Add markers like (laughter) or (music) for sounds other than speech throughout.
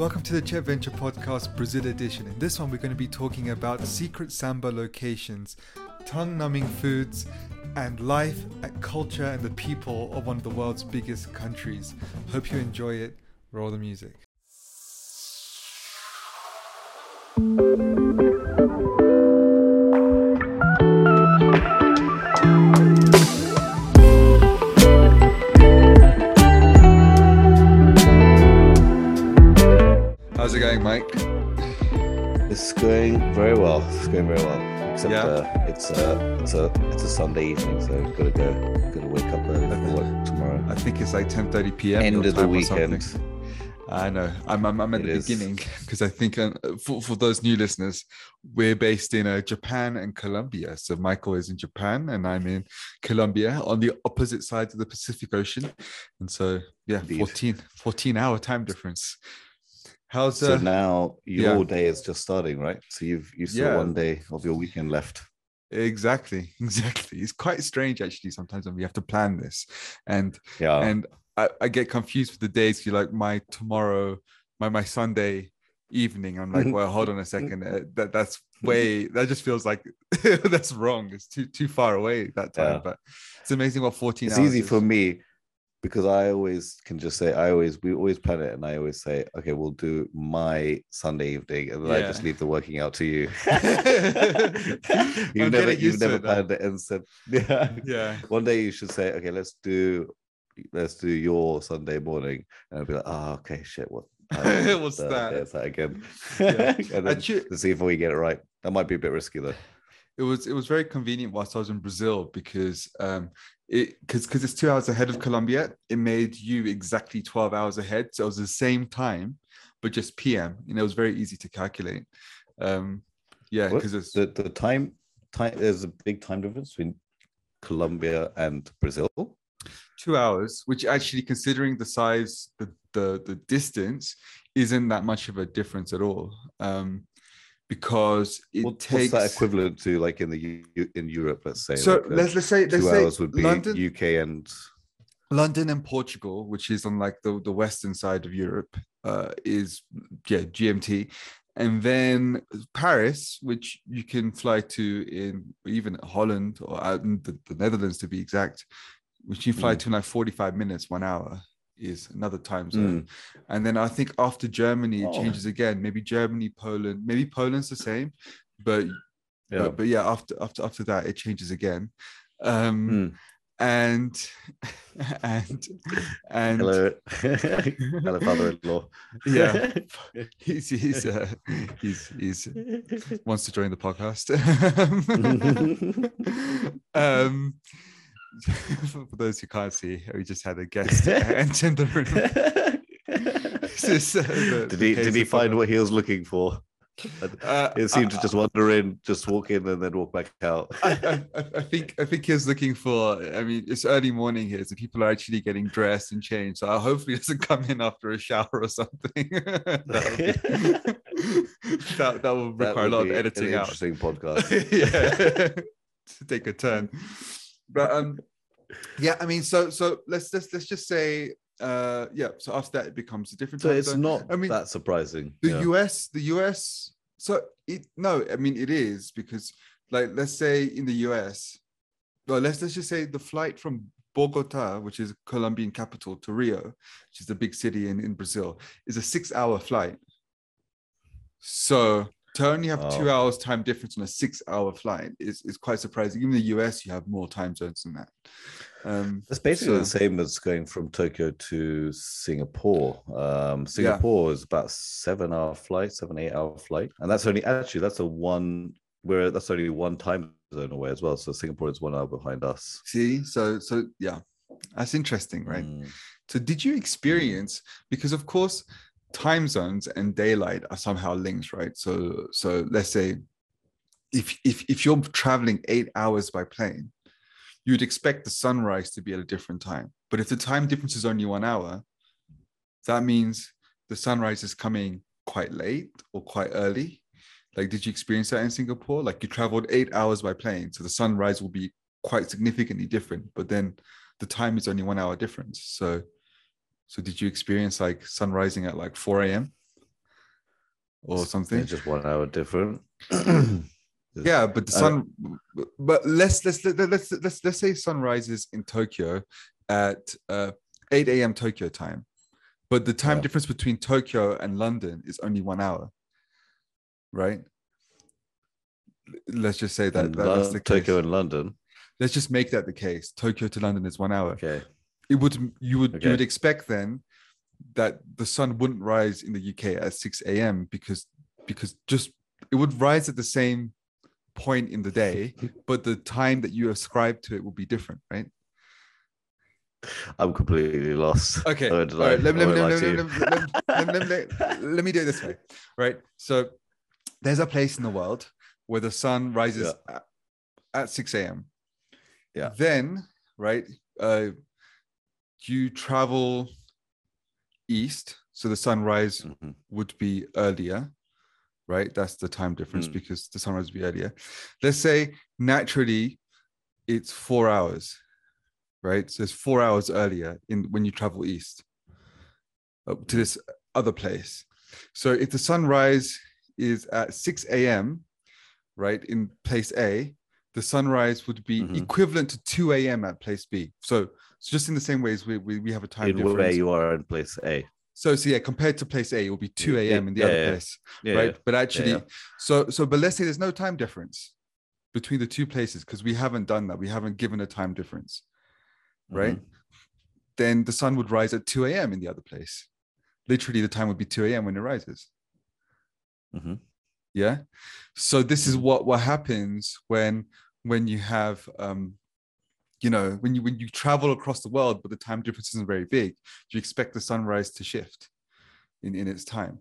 Welcome to the Chet Venture Podcast Brazil edition. In this one, we're going to be talking about secret samba locations, tongue numbing foods, and life and culture and the people of one of the world's biggest countries. Hope you enjoy it. Roll the music. Very well. It's going very well. Except Yeah. uh, it's a it's a it's a Sunday evening, so gotta go. Gotta wake up early for work tomorrow. I think it's like 10:30 p.m. End of the weekend. I know. I'm I'm, I'm at It the is. beginning because I think um, for for those new listeners, we're based in uh, Japan and Colombia. So Michael is in Japan and I'm in Colombia on the opposite sides of the Pacific Ocean, and so yeah, Indeed. 14 14 hour time difference. How's So uh, now your yeah. day is just starting, right? So you've you still Yeah. one day of your weekend left. exactly (laughs) exactly? It's quite strange actually sometimes when we have to plan this, and Yeah. and I, I get confused with the days. You like my tomorrow, my my Sunday evening. I'm like, well, hold on a second. Uh, that that's way. That just feels like (laughs) that's wrong. It's too too far away that time. Yeah. But it's amazing what 14. it's easy is. for me because I always can just say I always we always plan it and I always say okay we'll do my Sunday evening and then I just leave the working out to you. (laughs) (laughs) I'm you've never you've never it planned it and said (laughs) yeah. Yeah. One day you should say okay let's do let's do your Sunday morning and I'll be like oh okay shit what What's is that? There's that again. Yeah. and then to see if we get it right. That might be a bit risky though. it was it was very convenient whilst I was in Brazil because um it because because it's two hours ahead of Colombia, it made you exactly 12 hours ahead. So it was the same time, but just PM. And it was very easy to calculate. Um yeah, because it's The the time time there's a big time difference between Colombia and Brazil. two hours, which actually considering the size, the the the distance, isn't that much of a difference at all. Um because it What- takes What's that equivalent to like in the U- in Europe? Let's say. so like, let's let's say let's two say hours would be London, UK and London and Portugal, which is on like the, the western side of Europe, uh, is yeah GMT, and then Paris, which you can fly to in even Holland or out in the, the Netherlands to be exact, which you fly Mm. to in like forty five minutes, one hour is another time zone. And then I think after Germany, it Oh. changes again. Maybe Germany, Poland, maybe Poland's the same, but yeah. but, but yeah, after after after that, it changes again. Um, Mm. and (laughs) and and Hello, (laughs) hello, father-in-law. yeah (laughs) he's he's uh, he's he's wants to join the podcast um (laughs) for those who can't see we just had a guest (laughs) (laughs) enter the room is, uh, the- did he did he find what he was looking for? uh, It seemed I- to just wander in, just walk in, and then walk back out. I, I, I- think I think he was looking for. I mean, it's early morning here, so people are actually getting dressed and changed. So hopefully doesn't come in after a shower or something. that, would be- that that will That require a would lot of be an editing out. Interesting podcast. yeah, to take a turn. But um, yeah, I mean, so so let's let's let's just say, uh, yeah. So after that, it becomes a different. So it's zone. not I mean, that surprising. the yeah. US, the US. So it no, I mean it is because like let's say in the US, well let's let's just say the flight from Bogota, which is Colombian capital, to Rio, which is the big city in, in Brazil, is a six-hour flight. So to only have two hours time difference on a six-hour flight is, is quite surprising. Even in the US, you have more time zones than that. Um, It's basically the same as going from Tokyo to Singapore. Um, Singapore is about seven hour flight, seven, eight hour flight. And that's only actually that's a one where that's only one time zone away as well. So Singapore is one hour behind us. see, so so yeah, that's interesting, right? Mm. So did you experience because of course time zones and daylight are somehow linked, right? So so let's say if if if you're traveling 8 hours by plane, you'd expect the sunrise to be at a different time. But if the time difference is only 1 hour, that means the sunrise is coming quite late or quite early. Like did you experience that in Singapore? Like you traveled 8 hours by plane, so the sunrise will be quite significantly different, but then the time is only 1 hour difference. So so did you experience like sun rising at like 4 a.m.? or something. It's just one hour different. (clears throat) yeah, but the sun. but let's let's let's let's let's say sun rises in Tokyo at uh, 8 a.m. Tokyo time, but the time Yeah. difference between Tokyo and London is only one hour, right? Let's just say that, that that's the Tokyo case. and London. Let's just make that the case. Tokyo to London is one hour. Okay. It would you would Okay. you would expect then that the sun wouldn't rise in the UK at 6 a.m. because because just it would rise at the same point in the day, (laughs) but the time that you ascribe to it will be different, right? I'm completely lost. Okay. (laughs) All right, let, me- let, me- let, me- let, me- let, me- let, me- let, me- let, let me do it this way, right? So there's a place in the world where the sun rises at, at 6 a.m. Yeah. Then, right, uh, you travel east, so the sunrise Mhm. would be earlier, right? That's the time difference Mm. because the sunrise would be earlier. Let's say naturally it's four hours, right? So it's four hours earlier in when you travel east uh, to this other place. So if the sunrise is at 6 a.m., right, in place A, the sunrise would be Mhm. equivalent to 2 a.m. at place B. So it's just in the same ways we, we, we have a time In difference. where you are in place A. So, so yeah, compared to place A, it will be 2 Yeah, a.m. in the yeah, other yeah. place, Yeah. right? But actually, so so but let's say there's no time difference between the two places because we haven't done that. We haven't given a time difference, right? Mhm. Then the sun would rise at 2 a.m. in the other place. Literally, the time would be 2 a.m. when it rises. Mhm. Yeah. So this Mm-hmm. is what what happens when when you have um you know when you when you travel across the world but the time difference isn't very big you expect the sunrise to shift in in its time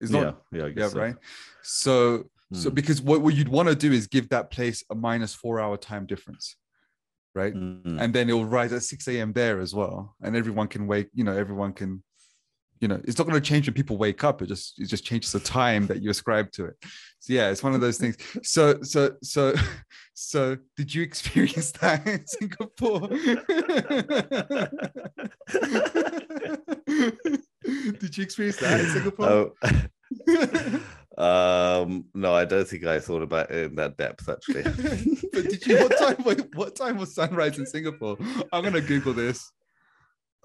it's not yeah. Yeah. I yeah, so. right so so Mm. because what, what you'd want to do is give that place a minus four hour time difference right Mhm. and then it'll rise at 6 a.m there as well and everyone can wake you know everyone can you know it's not going to change when people wake up it just it just changes the time that you ascribe to it. So yeah it's one of those things. So so so (laughs) so did you experience (laughs) that in singapore? (laughs) Did you experience that in singapore? Oh. um, no, I don't think I thought about it in that depth actually. but did you what time what time was sunrise in singapore? I'm gonna google this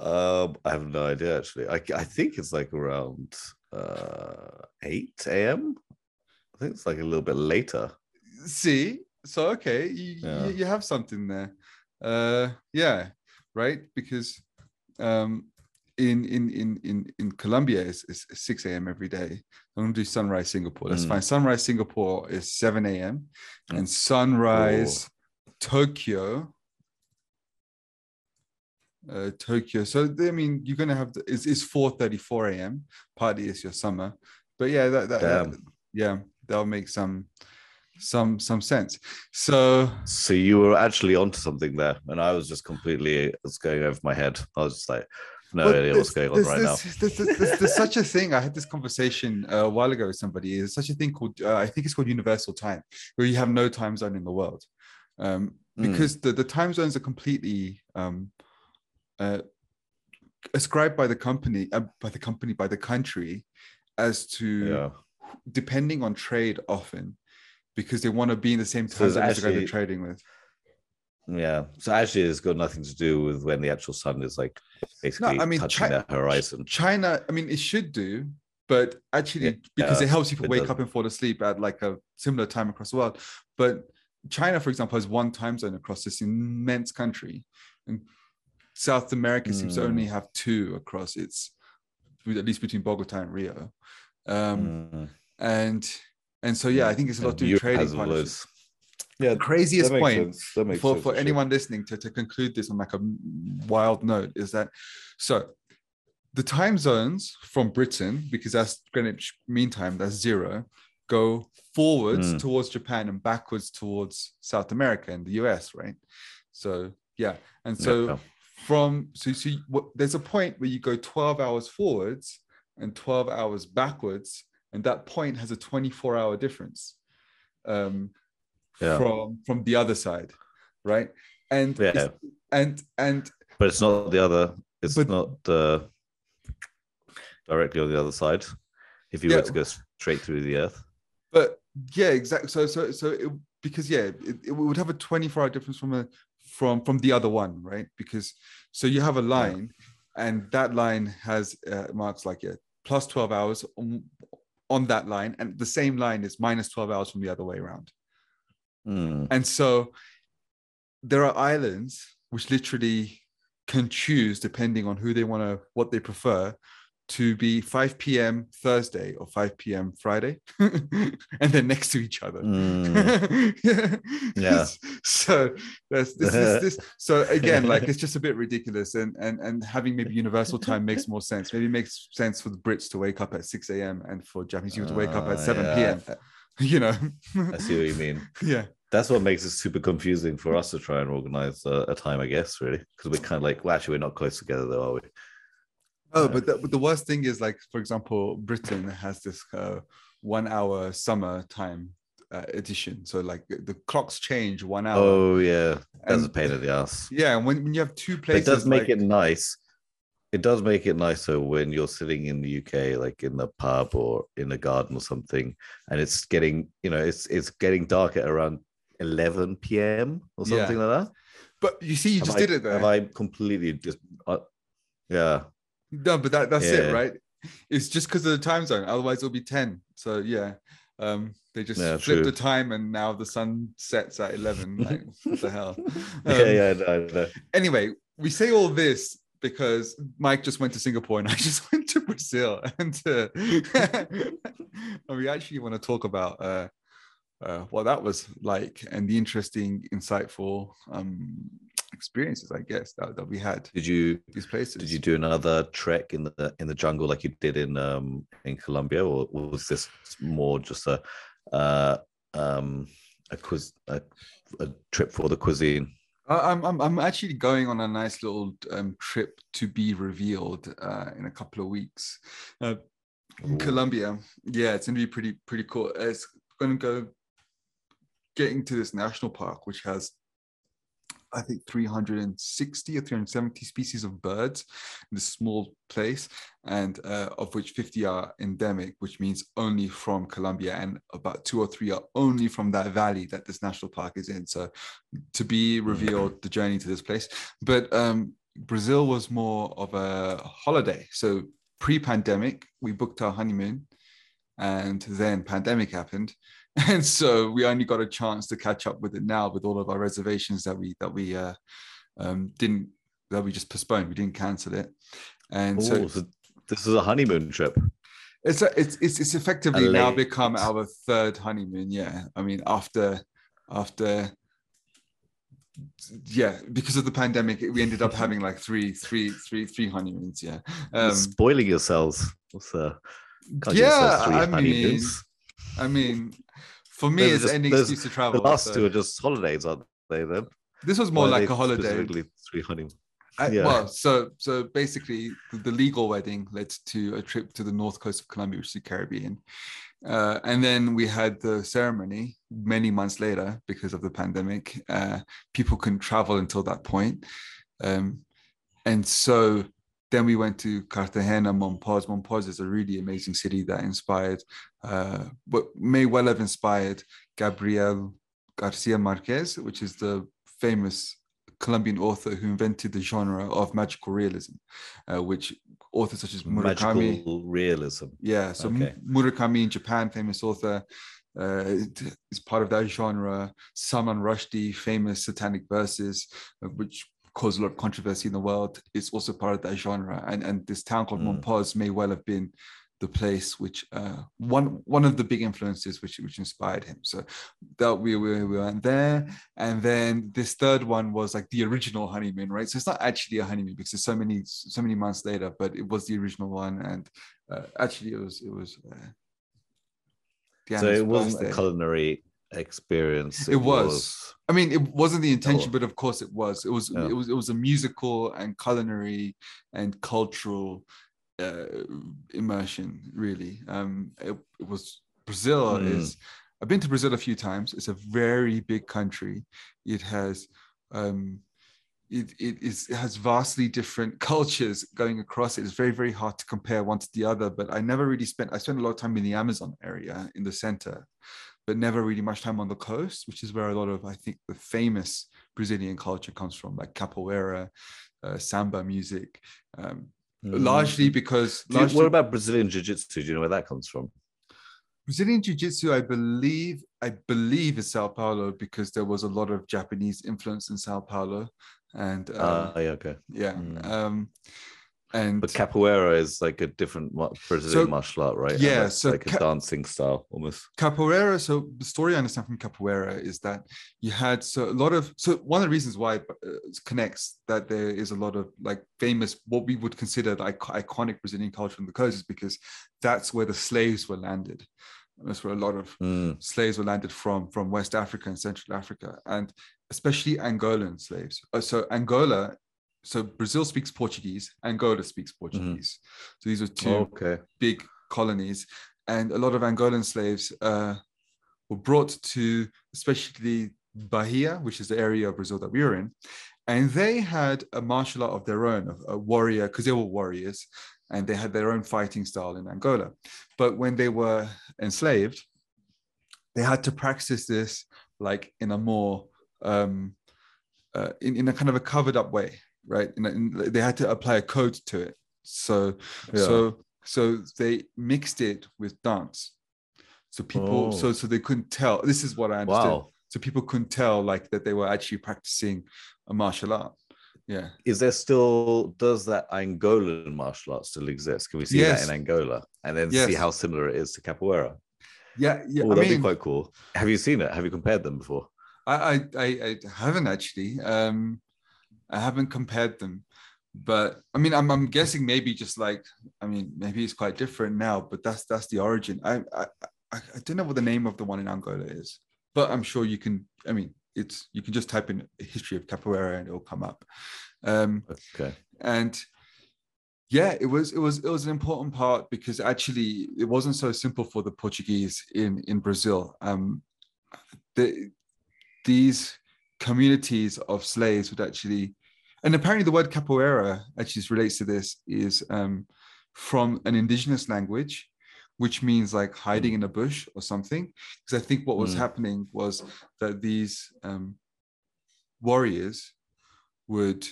um, I have no idea actually. I, I think it's like around uh 8 a.m. I think it's like a little bit later. see so okay you, Yeah. you, you have something there uh yeah right because um in in in in in colombia it's, it's 6 a.m every day i'm gonna do sunrise singapore that's Mm. fine sunrise singapore is 7 a.m and sunrise tokyo uh tokyo so i mean you're gonna have the, it's, it's 4 34 a.m partly it's your summer but yeah that, that, that yeah that'll make some some some sense so So you were actually onto something there, and I was just completely it's going over my head. I was just like, no Well, idea what's going on right now. there's- there's- there's- such a thing. I had this conversation uh, a while ago with somebody. There's such a thing called, uh, I think it's called universal time, where you have no time zone in the world. Um, Mm. because the, the time zones are completely um, uh, ascribed by the company, uh, by the company, by the country, as to Yeah. depending on trade often, because they want to be in the same time zone as the guy they're trading with. Yeah. So actually, it's got nothing to do with when the actual sun is like basically I mean, touching Chi- the horizon. China, I mean, it should do, but actually, because Yeah, it helps people it wake doesn't. up and fall asleep at like a similar time across the world. But China, for example, has one time zone across this immense country, and South America seems to Mm. only have two across its, at least between Bogota and Rio. Um, Mm. And and so yeah, I think it's a lot And to do with trading has partnerships. Yeah, the Craziest that makes point sense. That makes for, sense, for actually. anyone listening to, to conclude this on like a wild note is that so the time zones from Britain, because that's Greenwich Mean Time, that's zero, go forwards Mm. towards Japan and backwards towards South America and the US, right? So yeah, and so Yeah. From so so you- what, there's a point where you go 12 hours forwards and 12 hours backwards, and that point has a 24 hour difference. Um, Yeah. from from the other side, right? And Yeah. and and but it's not the other. It's But- not uh, directly on the other side. If you Yeah. were to go straight through the earth. But yeah, exactly. So so so it, because yeah, it, it would have a 24 hour difference from a from from the other one, right? Because so you have a line, yeah. and that line has uh, marks like yeah plus 12 hours on, on that line, and the same line is minus 12 hours from the other way around. Mm. And so there are islands which literally can choose depending on who they want to what they prefer to be 5 p.m. Thursday or 5 p.m. Friday, (laughs) and then next to each other. Mm. (laughs) yeah. So this, this, this. (laughs) So again, like it's just a bit ridiculous, and and and having maybe universal time makes more sense. Maybe it makes sense for the Brits to wake up at 6 a.m. and for Japanese people to wake up at 7 uh, yeah. p.m. You know. I see what you mean. Yeah that's what makes it super confusing for us to try and organize a, a time, I guess, really, because we're kind of like, well, actually, we're not close together, though, are we? Oh, but the, but the worst thing is like, for example, Britain has this uh, one hour summer time uh, edition. So like the clocks change one hour. Oh yeah, that's and, a pain in the ass. Yeah, and when, when you have two places, it does make like... it nice. It does make it nicer when you're sitting in the UK, like in the pub or in a garden or something, and it's getting, you know, it's it's getting dark at around 11 p.m. or something yeah. like that. But you see, you have just I, did it there. Have I completely just, uh, yeah. No, but that, that's yeah. it, right? It's just because of the time zone. Otherwise, it'll be 10. So, yeah. Um, they just yeah, flip the time and now the sun sets at 11. Like, (laughs) what the hell? Um, yeah, yeah, no, no. Anyway, we say all this because Mike just went to Singapore and I (laughs) just went to Brazil. (laughs) And, uh, and we actually want to talk about uh, uh, what that was like and the interesting, insightful um, experiences, I guess, that, that we had. Did you these places? Did you do another trek in the in the jungle like you did in um, in Colombia, or was this more just a uh, um, a quiz a, a trip for the cuisine? I'm, I'm, I'm actually going on a nice little um, trip to be revealed uh, in a couple of weeks. Uh, in Colombia, yeah, it's gonna be pretty pretty cool. It's gonna go getting to this national park, which has I think 360 or 370 species of birds in this small place, and uh, of which 50 are endemic, which means only from Colombia, and about two or three are only from that valley that this national park is in. So, to be revealed the journey to this place, but um, Brazil was more of a holiday. So, pre-pandemic, we booked our honeymoon, and then pandemic happened (laughs) and so we only got a chance to catch up with it now with all of our reservations that we that we uh, um, didn't that we just postponed. We didn't cancel it, and Ooh, so, so, this is a honeymoon trip. It's a, it's it's it's effectively now become our third honeymoon. Yeah, I mean after after yeah because of the pandemic we ended up having like three three three three honeymoons yeah um, spoiling yourselves what's uh yeah i mean i mean for me, it's just, any excuse to travel. The last so. two are just holidays, aren't they? Then this was more like a holiday. Three honeymoon. I, yeah. Well, so so basically, the, the, legal wedding led to a trip to the north coast of Colombia, which is the Caribbean, uh, and then we had the ceremony many months later because of the pandemic. Uh, people couldn't travel until that point, um, and so then we went to Cartagena, Mompós. Mompós is a really amazing city that inspired, uh, what may well have inspired Gabriel Garcia Marquez, which is the famous Colombian author who invented the genre of magical realism, uh, which authors such as Murakami. Magical realism. Yeah, so okay. Murakami in Japan, famous author, uh, is part of that genre. Salman Rushdie, famous satanic verses, uh, which caused a lot of controversy in the world. It's also part of that genre. And, and this town called mm. Mompós may well have been the place which uh, one one of the big influences which which inspired him. So that we, we, we went there, and then this third one was like the original honeymoon, right? So it's not actually a honeymoon because it's so many so many months later, but it was the original one, and uh, actually it was it was. Uh, so it wasn't a culinary experience. It, it was. was. I mean, it wasn't the intention, oh. but of course it was. It was. Yeah. It was. It was a musical and culinary and cultural uh, immersion. Really, um, it, it was. Brazil mm. is. I've been to Brazil a few times. It's a very big country. It has. Um, it, it is it has vastly different (laughs) cultures going across it. It's very very hard to compare one to the other. But I never really spent I spent a lot of time in the Amazon area in the center, but never really much time on the coast, which is where a lot of I think the famous Brazilian culture comes from, like capoeira, uh, samba music. Um, mm. Largely because largely, you, what about Brazilian jiu-jitsu? Do you know where that comes from? Brazilian Jiu-Jitsu, I believe, I believe is Sao Paulo because there was a lot of Japanese influence in Sao Paulo, and uh, uh yeah, okay, yeah, mm. um, and but capoeira is like a different Brazilian so, martial art, right? Yeah, so like a dancing style almost. Capoeira. So the story I understand from capoeira is that you had so a lot of so one of the reasons why it uh, connects that there is a lot of like famous what we would consider the iconic Brazilian culture in the coast is because that's where the slaves were landed. That's where a lot of mm. slaves were landed from from West Africa and Central Africa, and especially Angolan slaves. Uh, so Angola so Brazil speaks Portuguese, Angola speaks mm-hmm. Portuguese. Mm-hmm. So these are two okay. big colonies, and a lot of Angolan slaves uh, were brought to, especially Bahia, which is the area of Brazil that we were in, and they had a martial art of their own, a warrior, because they were warriors, and they had their own fighting style in Angola. But when they were enslaved, they had to practice this like in a more um, uh, in, in a kind of a covered up way right? And, they had to apply a code to it. So, yeah. so, so they mixed it with dance. So people, oh. so so they couldn't tell. This is what I understood. Wow. So people couldn't tell like that they were actually practicing a martial art. Yeah. Is there still does that Angolan martial art still exist? Can we see yes. that in Angola and then yes. see how similar it is to capoeira? Yeah, yeah. Oh, that'd mean, be quite cool. Have you seen it? Have you compared them before? I I, I haven't actually. Um, I haven't compared them, but I mean, I'm, I'm guessing maybe just like I mean, maybe it's quite different now, but that's that's the origin. I I I, I don't know what the name of the one in Angola is, but I'm sure you can. I mean, it's you can just type in history of capoeira and it'll come up. Um, okay. And yeah, it was it was it was an important part because actually it wasn't so simple for the Portuguese in in Brazil. Um, the, these communities of slaves would actually and apparently the word capoeira actually relates to this is um, from an indigenous language which means like hiding in a bush or something because i think what was mm. happening was that these um, warriors would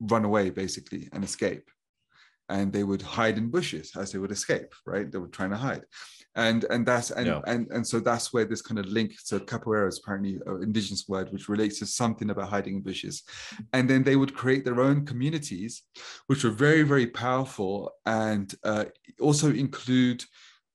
run away basically and escape and they would hide in bushes as they would escape right? They were trying to hide. And and that's and yeah. and and so that's where this kind of link to capoeira is apparently an indigenous word which relates to something about hiding in bushes. And then they would create their own communities which were very very powerful and uh, also include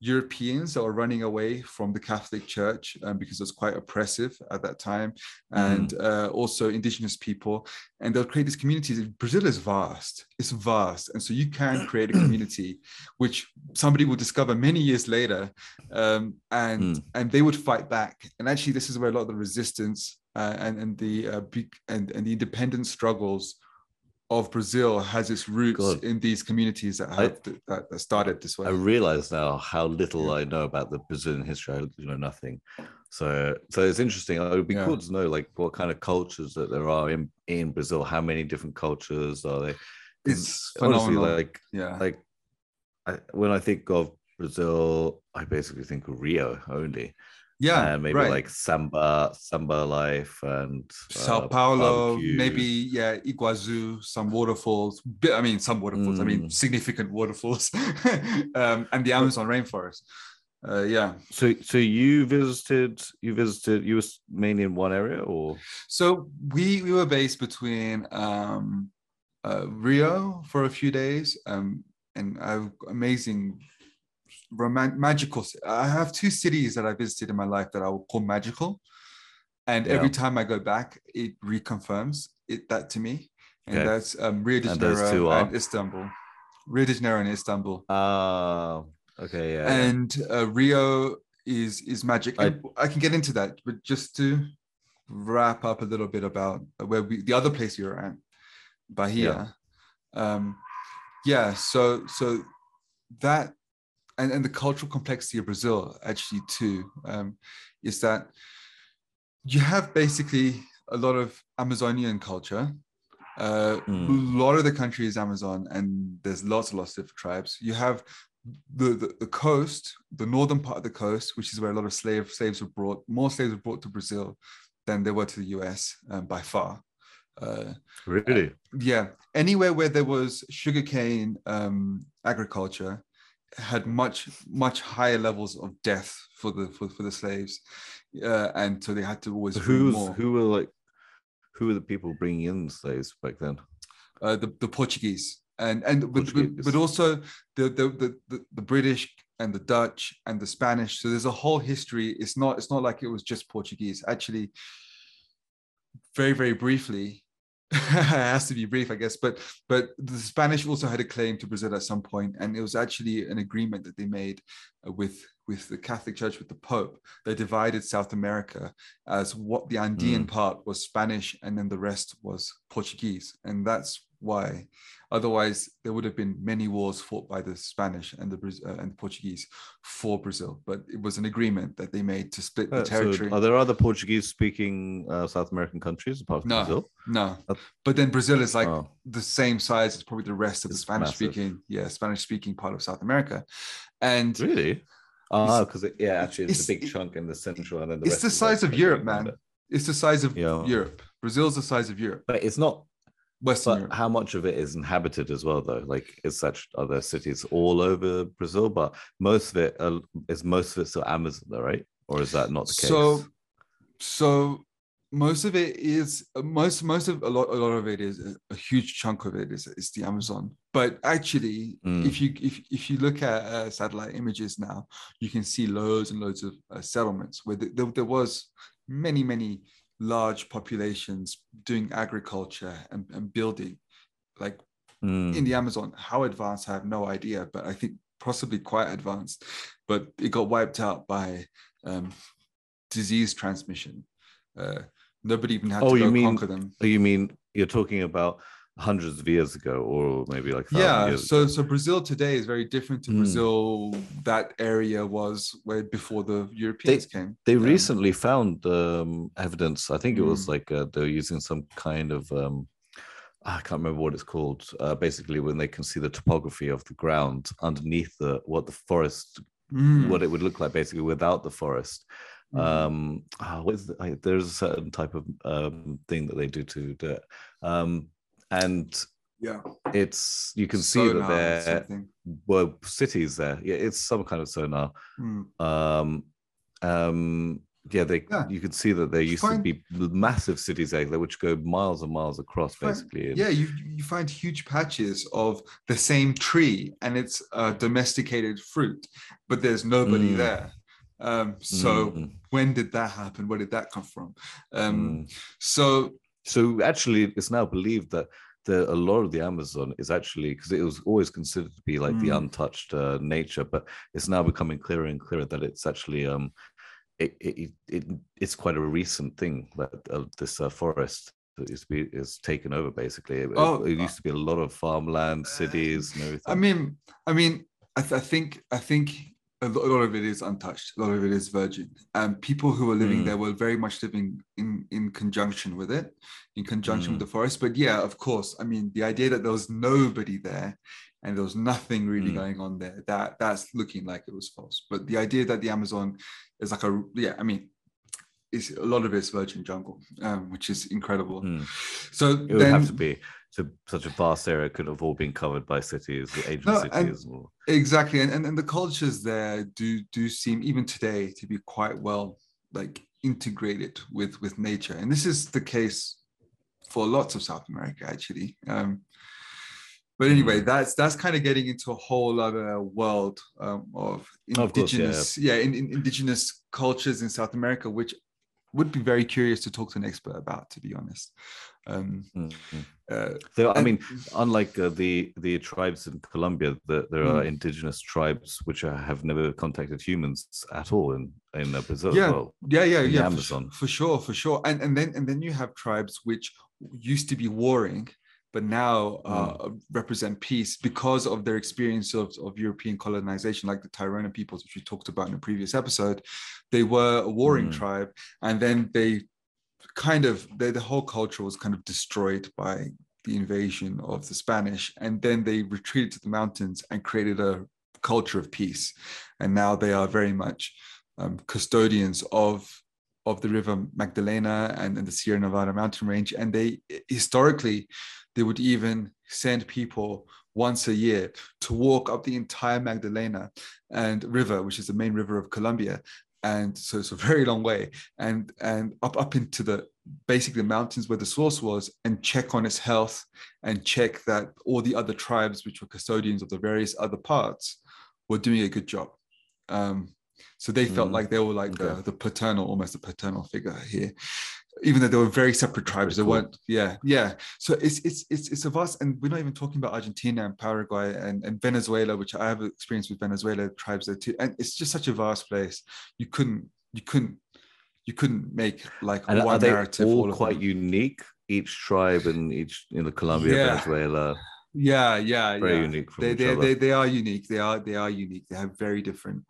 Europeans that were running away from the Catholic Church um, because it was quite oppressive at that time, and mm. uh, also indigenous people. And they'll create these communities. Brazil is vast, it's vast. And so you can create a community (clears throat) which somebody will discover many years later, um, and, mm. and they would fight back. And actually, this is where a lot of the resistance uh, and, and, the, uh, and, and the independence struggles of Brazil has its roots God. in these communities that have I, that, that, started this way. I realize now how little yeah. I know about the Brazilian history. I know nothing. So, so it's interesting. It would be yeah. cool to know like what kind of cultures that there are in in Brazil. How many different cultures are there? It's honestly like yeah, like I, when I think of Brazil, I basically think of Rio only yeah and maybe right. like samba samba life and sao uh, paulo barbecue. maybe yeah iguazu some waterfalls i mean some waterfalls mm. i mean mm. significant (laughs) waterfalls um, and the amazon rainforest uh, yeah so so you visited you visited you was mainly in one area or so we we were based between um uh, rio for a few days um and uh, amazing romantic magical i have two cities that i visited in my life that i would call magical. And yeah. every time i go back it reconfirms it that to me. And okay. that's um, rio de janeiro and, and, istanbul. Rio de janeiro and istanbul. Uh okay yeah and uh, rio is is magic. I, I can get into that but just to wrap up a little bit about where we the other place you're at bahia. Yeah. um yeah so so that and, and the cultural complexity of Brazil actually too um, is that you have basically a lot of Amazonian culture Uh, mm. A lot of the country is Amazon, and there's lots and lots of different tribes. You have the, the, the coast, the northern part of the coast, which is where a lot of slave slaves were brought. More slaves were brought to Brazil than they were to the US um, by far. Uh, really? Uh, yeah. Anywhere where there was sugarcane um, agriculture had much much higher levels of death for the for, for the slaves, uh, and so they had to always. Who who were like who were the people bringing in slaves back then? Uh, the the Portuguese and and but, but, but also the, the the the British and the Dutch and the Spanish. So there's a whole history. It's not it's not like it was just Portuguese. Actually, very very briefly, it (laughs) has to be brief, I guess. But but the Spanish also had a claim to Brazil at some point, and it was actually an agreement that they made uh, with with the Catholic Church, with the Pope. They divided South America as what the Andean mm. part was Spanish, and then the rest was Portuguese, and that's why Otherwise, there would have been many wars fought by the Spanish and the uh, and the Portuguese for Brazil. But it was an agreement that they made to split the uh, territory. So are there other Portuguese-speaking uh, South American countries apart from no, Brazil? No, but then Brazil is like oh. the same size as probably the rest of it's the Spanish-speaking, yeah, Spanish-speaking part of South America. And really, oh, because yeah, actually, it's, it's, a big chunk in the central, and then the it's the size of Europe, man. It's the size of yeah. Europe. Brazil's the size of Europe, but it's not Western but Europe. how much of it is inhabited as well, though? Like, is such other cities all over Brazil, but most of it uh, is most of it still Amazon, though, right? Or is that not the case? So, so most of it is most most of a lot a lot of it is a huge chunk of it is is the Amazon. But actually, mm. if you if if you look at uh, satellite images now, you can see loads and loads of uh, settlements where the, there, there was many many large populations doing agriculture and, and building like mm. in the amazon. How advanced i have no idea but i think possibly quite advanced. But it got wiped out by um, disease transmission. Uh, nobody even had oh, to go mean, conquer them. Oh, you mean you're talking about hundreds of years ago or maybe like yeah so ago. so brazil today is very different to mm. brazil that area was where before the europeans they, came they recently found um, evidence i think it mm. was hmm. like uh, they're using some kind of um, I can't remember what it's called. Uh, basically, when they can see the topography of the ground underneath the what the forest, mm. what it would look like, basically without the forest. Hmm. Um, oh, what is the, I, there's a certain type of um, thing that they do to do it. Um, and yeah it's you can see that there were cities there yeah it's some kind of sonar mm. um um yeah they yeah. you can see that there used find, to be massive cities there which go miles and miles across find, basically yeah you you find huge patches of the same tree and it's a domesticated fruit but there's nobody mm. there um so mm. when did that happen where did that come from um mm. so so actually, it's now believed that the, a lot of the Amazon is actually because it was always considered to be like mm. the untouched uh, nature, but it's now becoming clearer and clearer that it's actually um, it, it, it it's quite a recent thing that uh, this uh, forest is be is taken over basically. It, oh, it, used to be a lot of farmland, cities, and everything. I mean, I mean, I, th- I think I think a lot of it is untouched. A lot of it is virgin. And people who were living mm. there were very much living in in conjunction with it, in conjunction mm. with the forest. But yeah, of course. I mean, the idea that there was nobody there and there was nothing really mm. going on there, that that's looking like it was false. But the idea that the Amazon is like a yeah, I mean, is a lot of it's virgin jungle, um, which is incredible. Hmm. So it would have to be so such a vast area could have all been covered by cities, the ancient no, cities. And, exactly, and, and and the cultures there do do seem even today to be quite well like integrated with with nature, and this is the case for lots of South America actually. Um, but anyway, mm. that's that's kind of getting into a whole other world um, of indigenous, of course, yeah, yeah in, in, indigenous cultures in South America, which would be very curious to talk to an expert about, to be honest. Um, mm-hmm. uh, so, I mean, unlike uh, the the tribes in Colombia, the, there are mm. indigenous tribes which are, have never contacted humans at all in in uh, Brazil. Yeah, well, yeah, yeah, yeah, Amazon for, for, sure, for sure. And and then and then you have tribes which used to be warring but now uh, mm. represent peace because of their experience of, of European colonization, like the Tairona peoples, which we talked about in a previous episode. They were a warring mm. tribe, and then they kind of they, the whole culture was kind of destroyed by the invasion of the Spanish, and then they retreated to the mountains and created a culture of peace. And now they are very much um, custodians of of the river Magdalena and, and the Sierra Nevada mountain range. And they historically they would even send people once a year to walk up the entire Magdalena and river, which is the main river of Colombia. And so it's a very long way and and up up into the basically the mountains where the source was and check on its health and check that all the other tribes which were custodians of the various other parts were doing a good job. Um, so they felt mm. like they were like okay. the, the paternal, almost a paternal figure here even though they were very separate tribes. They weren't, yeah, yeah. So it's it's it's it's a vast, and we're not even talking about Argentina and Paraguay and, and Venezuela, which I have experience with Venezuela tribes there too. And it's just such a vast place. You couldn't you couldn't you couldn't make like and one are they narrative. All, all quite unique. Each tribe and each in the Colombia, yeah. Venezuela. Yeah, yeah, very yeah. unique. they, they, they, they are unique. They are they are unique. They have very different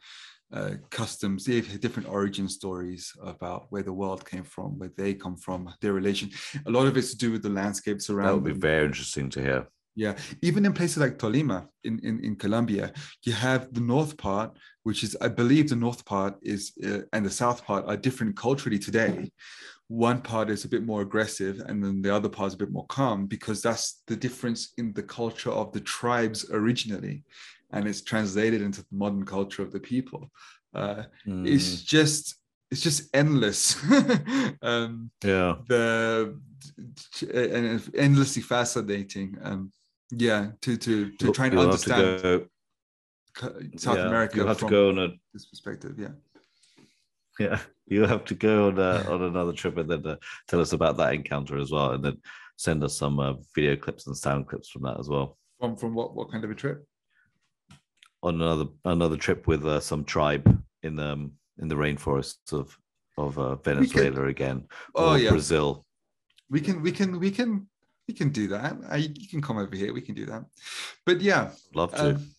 uh, customs, they have different origin stories about where the world came from, where they come from, their relation. A lot of it's to do with the landscapes around. That would be them. very interesting to hear. Yeah, even in places like Tolima in, in, in Colombia, you have the north part, which is, I believe, the north part is, uh, and the south part are different culturally today. One part is a bit more aggressive, and then the other part is a bit more calm because that's the difference in the culture of the tribes originally and it's translated into the modern culture of the people. Uh, mm. It's just it's just endless. (laughs) um, yeah, the and endlessly fascinating. Um, yeah, to to to try and understand go, South yeah, America you have to go on a, this perspective. Yeah. Yeah, (laughs) you have to go on a, on another trip and then uh, tell us about that encounter as well, and then send us some uh, video clips and sound clips from that as well. From from what what kind of a trip? On another another trip with uh, some tribe in the um, in the rainforests of of uh, Venezuela can, again oh, yeah. Brazil. We can we can we can we can do that. I, you can come over here. We can do that. But yeah, love to. Um,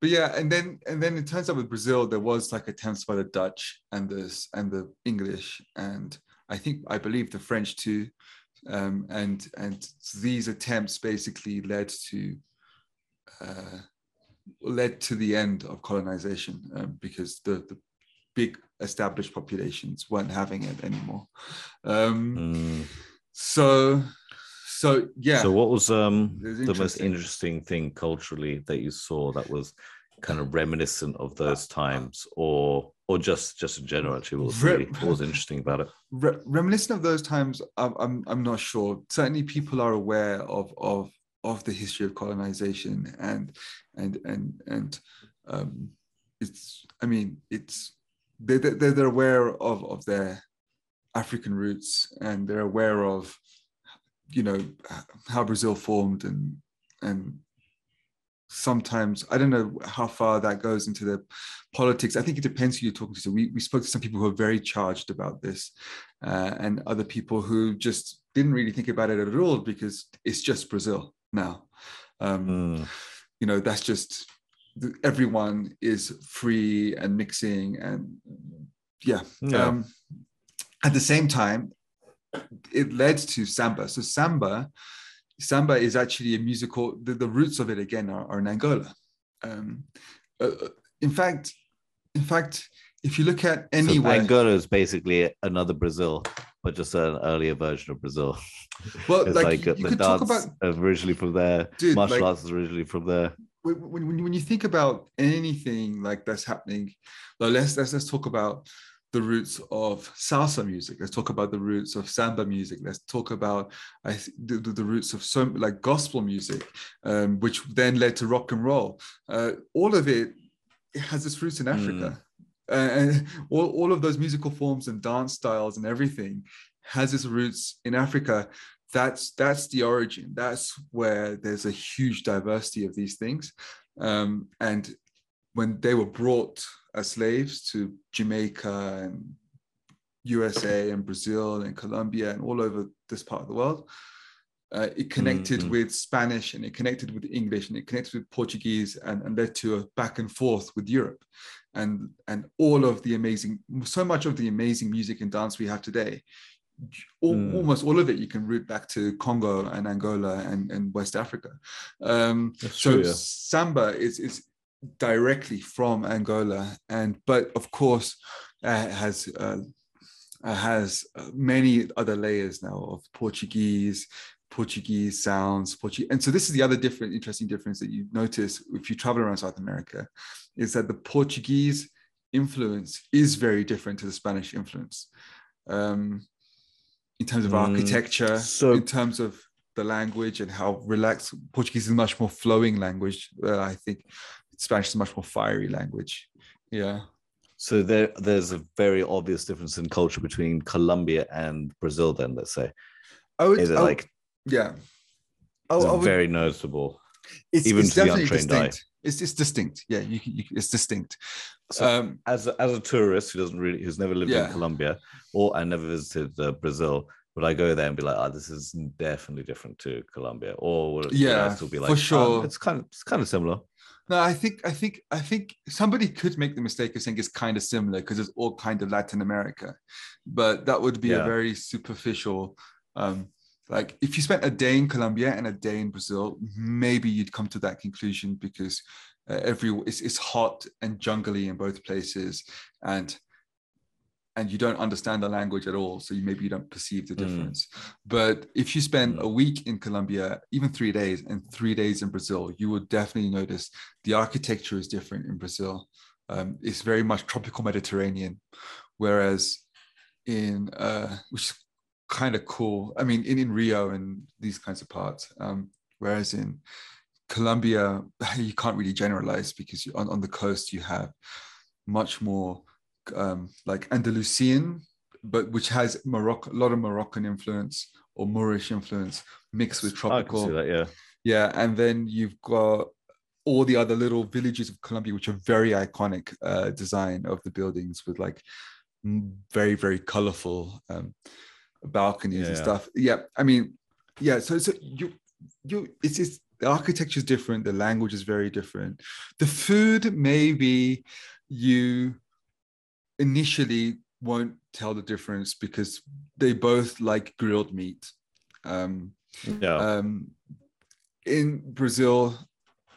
but yeah, and then and then it turns out with Brazil there was like attempts by the Dutch and the and the English and I think I believe the French too, um, and and these attempts basically led to uh, led to the end of colonization um, because the, the big established populations weren't having it anymore. Um, mm. So, so yeah. So, what was um, the most interesting thing culturally that you saw that was kind of reminiscent of those times, or or just just in general? Actually, what was, really, what was interesting about it? Re- reminiscent of those times, I'm, I'm I'm not sure. Certainly, people are aware of of of the history of colonization and and and and um, it's I mean it's they they they're aware of of their African roots and they're aware of you know how Brazil formed and and sometimes I don't know how far that goes into the politics. I think it depends who you're talking to. So we, we spoke to some people who are very charged about this, uh, and other people who just didn't really think about it at all because it's just Brazil now. Um, mm. You know, that's just everyone is free and mixing, and yeah. yeah. Um, at the same time, it led to samba. So samba, samba is actually a musical. The, the roots of it again are, are in Angola. Um, uh, uh in fact, in fact, if you look at anywhere, so Angola is basically another Brazil but just an earlier version of Brazil. (laughs) Well, like, like the dance about, originally from there, dude, martial like, arts is originally from there. When, when, when you think about anything like that's happening, like let's, let's let's talk about the roots of salsa music. Let's talk about the roots of samba music. Let's talk about I, the, the, roots of some like gospel music, um, which then led to rock and roll. Uh, all of it, it has its roots in Africa. Mm and all, all of those musical forms and dance styles and everything has its roots in Africa. That's that's the origin. That's where there's a huge diversity of these things. Um, and when they were brought as slaves to Jamaica and USA and Brazil and Colombia and all over this part of the world, uh, it connected mm-hmm. with Spanish and it connected with English and it connected with Portuguese and, and led to a back and forth with Europe and and all of the amazing so much of the amazing music and dance we have today all, mm. almost all of it you can route back to Congo and Angola and, and West Africa. Um, so true, yeah. samba is is directly from Angola, and but of course uh, has uh, has many other layers now of Portuguese, Portuguese sounds, Portuguese. And so this is the other different, interesting difference that you notice if you travel around South America, is that the Portuguese influence is very different to the Spanish influence. Um, in terms of mm, architecture, so in terms of the language and how relaxed Portuguese is much more flowing language. Uh, I think Spanish is a much more fiery language. Yeah. So there, there's a very obvious difference in culture between Colombia and Brazil. Then let's say, oh, is it like yeah, oh, would, very noticeable. It's, even it's to the untrained distinct. eye. It's, it's distinct. Yeah, you, you, it's distinct. So um, as a, as a tourist who doesn't really who's never lived yeah. in Colombia or I never visited uh, Brazil, would I go there and be like, "Oh, this is definitely different to Colombia," or would, yeah, would I still be like, "For sure, oh, it's kind of it's kind of similar." No, I think I think I think somebody could make the mistake of saying it's kind of similar because it's all kind of Latin America, but that would be yeah. a very superficial um, like if you spent a day in Colombia and a day in Brazil, maybe you'd come to that conclusion because uh, every it's, it's hot and jungly in both places, and and you don't understand the language at all, so you maybe you don't perceive the hmm. difference. Mm. But if you spend mm. a week in Colombia, even three days, and three days in Brazil, you will definitely notice the architecture is different in Brazil. Um, it's very much tropical Mediterranean, whereas in uh, which kind of cool. I mean, in, in Rio and these kinds of parts. Um, whereas in Colombia, (laughs) you can't really generalize because on, on the coast you have much more um, like Andalusian, but which has Morocco, a lot of Moroccan influence or Moorish influence mixed with tropical. That, yeah. Yeah. And then you've got all the other little villages of Colombia, which are very iconic uh, design of the buildings with like very, very colorful um, balconies yeah, and stuff. Yeah, I mean, yeah. So so you you it's the architecture is different. The language is very different. The food maybe you initially won't tell the difference because they both like grilled meat. Um, yeah. Um, in Brazil,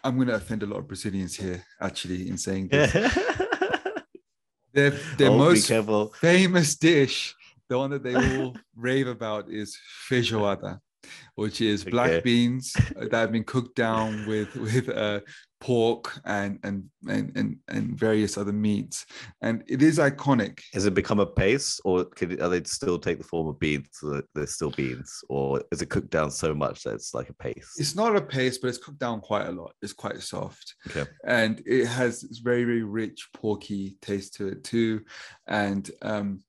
I'm going to offend a lot of Brazilians here, actually, in saying this. (laughs) their their oh, most famous dish the one that they all rave about is feijoada, which is okay. black beans that have been cooked down with with uh, pork and, and and and and various other meats, and it is iconic. Has it become a paste, or could are they still take the form of beans? So they're still beans, or is it cooked down so much that it's like a paste? It's not a paste, but it's cooked down quite a lot. It's quite soft, okay, and it has this very very rich porky taste to it too, and um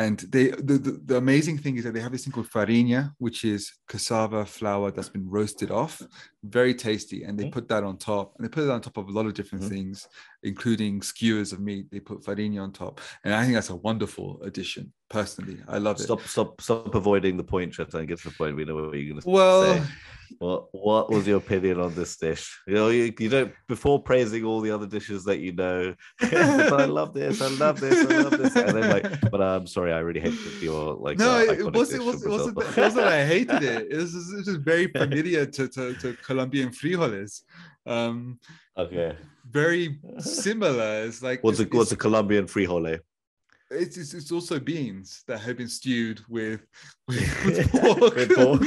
and they the, the, the, amazing thing is that they have this thing called farinha which is cassava flour that's been roasted off very tasty and they mm-hmm. put that on top and they put it on top of a lot of different mm-hmm. things including skewers of meat they put farinha on top and i think that's a wonderful addition personally i love it stop stop stop avoiding the point, and get to the point we know what you're going to well, say what what was your opinion on this dish? You know, you, you don't before praising all the other dishes that you know. (laughs) I love this, I love this, I love this, and then like, (laughs) but I'm sorry, I really hate your like. No, uh, it, wasn't, it, wasn't, it wasn't. It wasn't. I (laughs) hated it. It was, just, it was just very familiar to, to to Colombian frijoles. Um, okay. Very similar. It's like what's a what's a Colombian frijole? It's, it's, it's also beans that have been stewed with (laughs) with, with pork. with pork.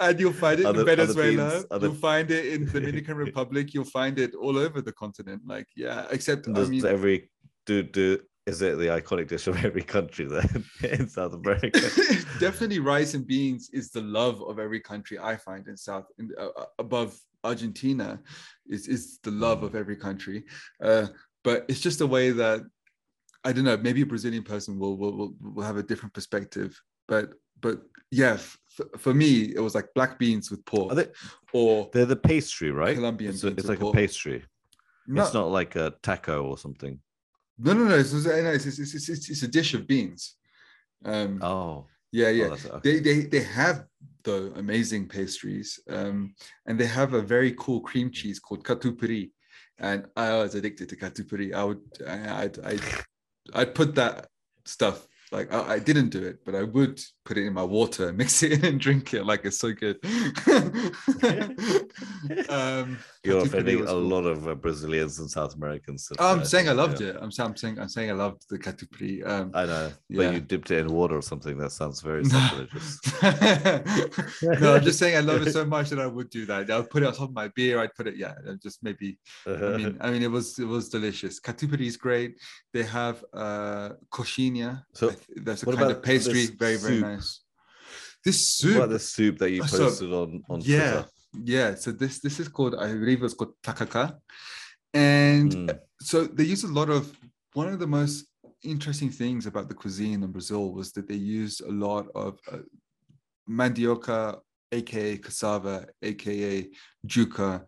and you'll find it other, in Venezuela. Other... You'll find it in Dominican Republic. You'll find it all over the continent. Like, yeah, except I mean, every do do is it the iconic dish of every country then (laughs) in South America? (laughs) Definitely, rice and beans is the love of every country. I find in South in, uh, uh above Argentina is is the love of every country. Uh, but it's just a way that I don't know. Maybe a Brazilian person will will will have a different perspective. But but yeah, for me it was like black beans with pork. They, or they're the pastry, right? Colombian. It's, a, it's like pork. a pastry. No. It's not like a taco or something. No, no, no. It's, it's, it's, it's, it's a dish of beans. Um, oh. Yeah, yeah. Oh, okay. They they they have the amazing pastries, um, and they have a very cool cream cheese called catupiry, and I was addicted to catupiry. I would I I, I I'd put that stuff like I, I, didn't do it, but I would put it in my water, (laughs) mix it in, and drink it. Like it's so good. (laughs) um, You're offending a cool. lot of uh, Brazilians and South Americans. Oh, I'm saying I loved yeah. it. I'm, I'm, saying I'm saying I loved the catupiry. Um, I know, but yeah. you dipped it in water or something. That sounds very sacrilegious. (laughs) no, I'm just saying I love it so much that I would do that. I would put it on top of my beer. I'd put it, yeah, just maybe. I mean, I mean, it was it was delicious. Catupiry is great. They have uh coxinha. So that's a kind of pastry. Very very nice. This soup. What about the soup that you posted so, on on yeah. Twitter? Yeah, so this this is called I believe it's called tacacá, and mm. so they use a lot of one of the most interesting things about the cuisine in Brazil was that they used a lot of uh, mandioca, aka cassava, aka yuca.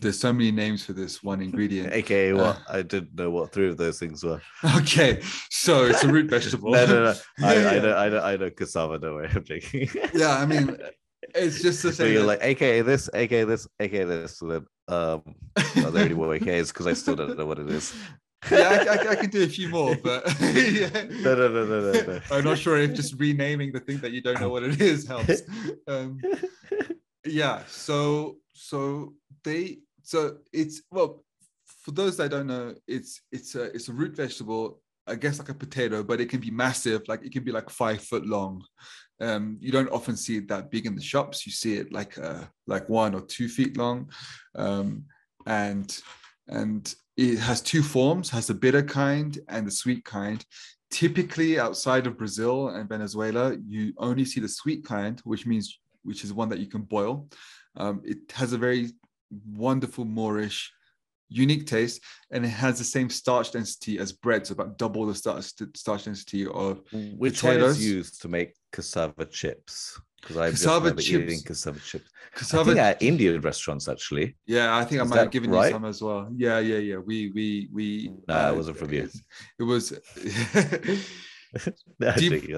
There's so many names for this one ingredient. AKA what? Uh, I didn't know what three of those things were. Okay, so it's a root (laughs) vegetable. no, no, no. (laughs) I, I, know, I know, I know cassava. Don't worry, I'm joking. (laughs) yeah, I mean, it's just the same. So you're like AKA this, AKA this, AKA this. So then, um, are there any more AKAs? Because I still don't know what it is. Yeah, I, I, I, can do a few more, (laughs) but (laughs) yeah. no, no, no, no, no, I'm not sure if just renaming the thing that you don't know what it is helps. (laughs) Um, yeah, so so they so it's well for those that don't know, it's it's a it's a root vegetable. I guess like a potato, but it can be massive. Like it can be like five foot long. Um, you don't often see it that big in the shops. You see it like uh, like one or two feet long, um, and and it has two forms: has the bitter kind and the sweet kind. Typically, outside of Brazil and Venezuela, you only see the sweet kind, which means which is one that you can boil. Um, it has a very wonderful moreish unique taste and it has the same starch density as bread so about double the starch, starch density of which potatoes. one is used to make cassava chips because I've cassava just chips. eating cassava chips. Cassava I think at Indian restaurants actually. Yeah, I think I might have given right? you some as well. Yeah, yeah, yeah. We we we. No, uh, it wasn't from you. It was. (laughs) (laughs) no, Deep,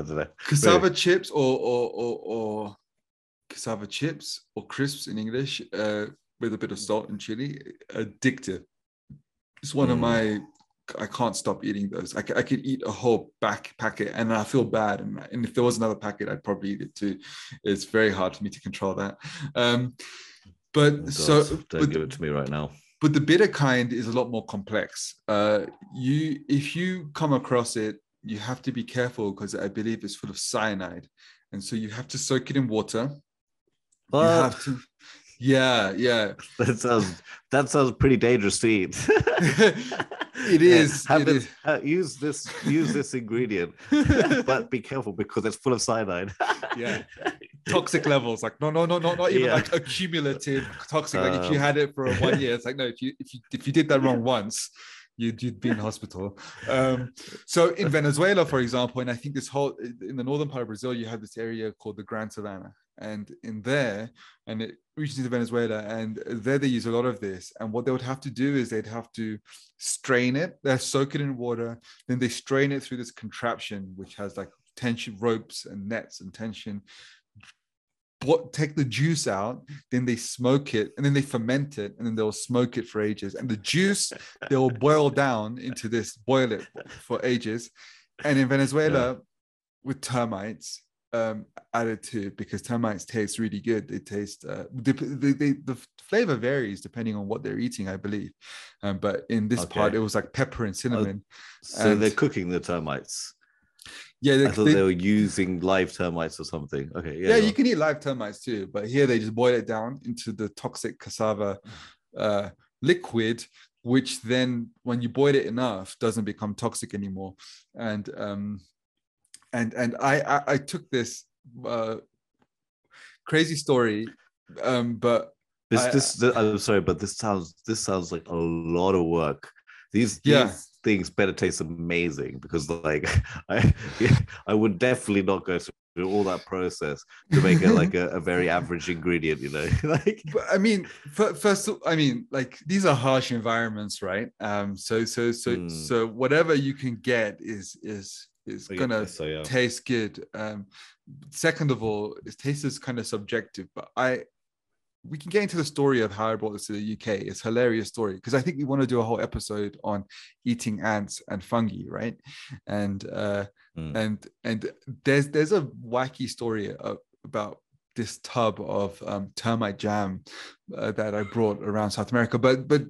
cassava chips or or or, or cassava chips or crisps in English uh, with a bit of salt and chili. Addictive. It's one mm. of my. I can't stop eating those. I, I could eat a whole back packet and I feel bad. And, and if there was another packet, I'd probably eat it too. It's very hard for me to control that. Um, but oh, so don't but, give it to me right now. But the bitter kind is a lot more complex. Uh, you, if you come across it, you have to be careful because I believe it's full of cyanide, and so you have to soak it in water you have to. Yeah, yeah. (laughs) That sounds that sounds pretty dangerous to eat. (laughs) it is. Have it is. Uh, use this use this ingredient, (laughs) but be careful because it's full of cyanide. yeah, toxic levels. Like no, no, no, no, not even yeah. like accumulative toxic. Like um, if you um. had it for one year, it's like no. If you if you if you did that wrong once, you'd, you'd be in hospital. Um, so in Venezuela, for example, and I think this whole in the northern part of Brazil, you have this area called the Grand Savannah, and in there and it reaches into venezuela and there they use a lot of this. And what they would have to do is they'd have to strain it. They soak it in water then they strain it through this contraption which has like tension ropes and nets and tension. What take the juice out then they smoke it and then they ferment it and then they'll smoke it for ages. And the juice they'll boil down into this boil it for ages. And in venezuela yeah. with termites um, added to because termites taste really good. They taste uh, the, the, the, the, flavor varies depending on what they're eating, I believe. Um, but in this okay. part, it was like pepper and cinnamon. so and, they're cooking the termites. Yeah, they, I thought they, they, were using live termites or something. Okay, yeah, yeah you can eat live termites too, but here they just boil it down into the toxic cassava uh, liquid, which then, when you boil it enough, doesn't become toxic anymore. And um, and and I I, I took this uh, crazy story, um, but this I, this, this I'm sorry, but this sounds this sounds like a lot of work. These yeah. These things better taste amazing because like (laughs) I I would definitely not go through all that process to make it like a, a very average ingredient, you know. (laughs) like I mean, first I mean, like these are harsh environments, right? Um, so so so mm. so whatever you can get is is is oh, gonna so, yeah. taste good. Um, second of all, taste is kind of subjective, but I we can get into the story of how I brought this to the UK. It's a hilarious story because I think we want to do a whole episode on eating ants and fungi, right? And uh, mm. and and there's there's a wacky story about this tub of um, termite jam uh, that I brought around South America. But but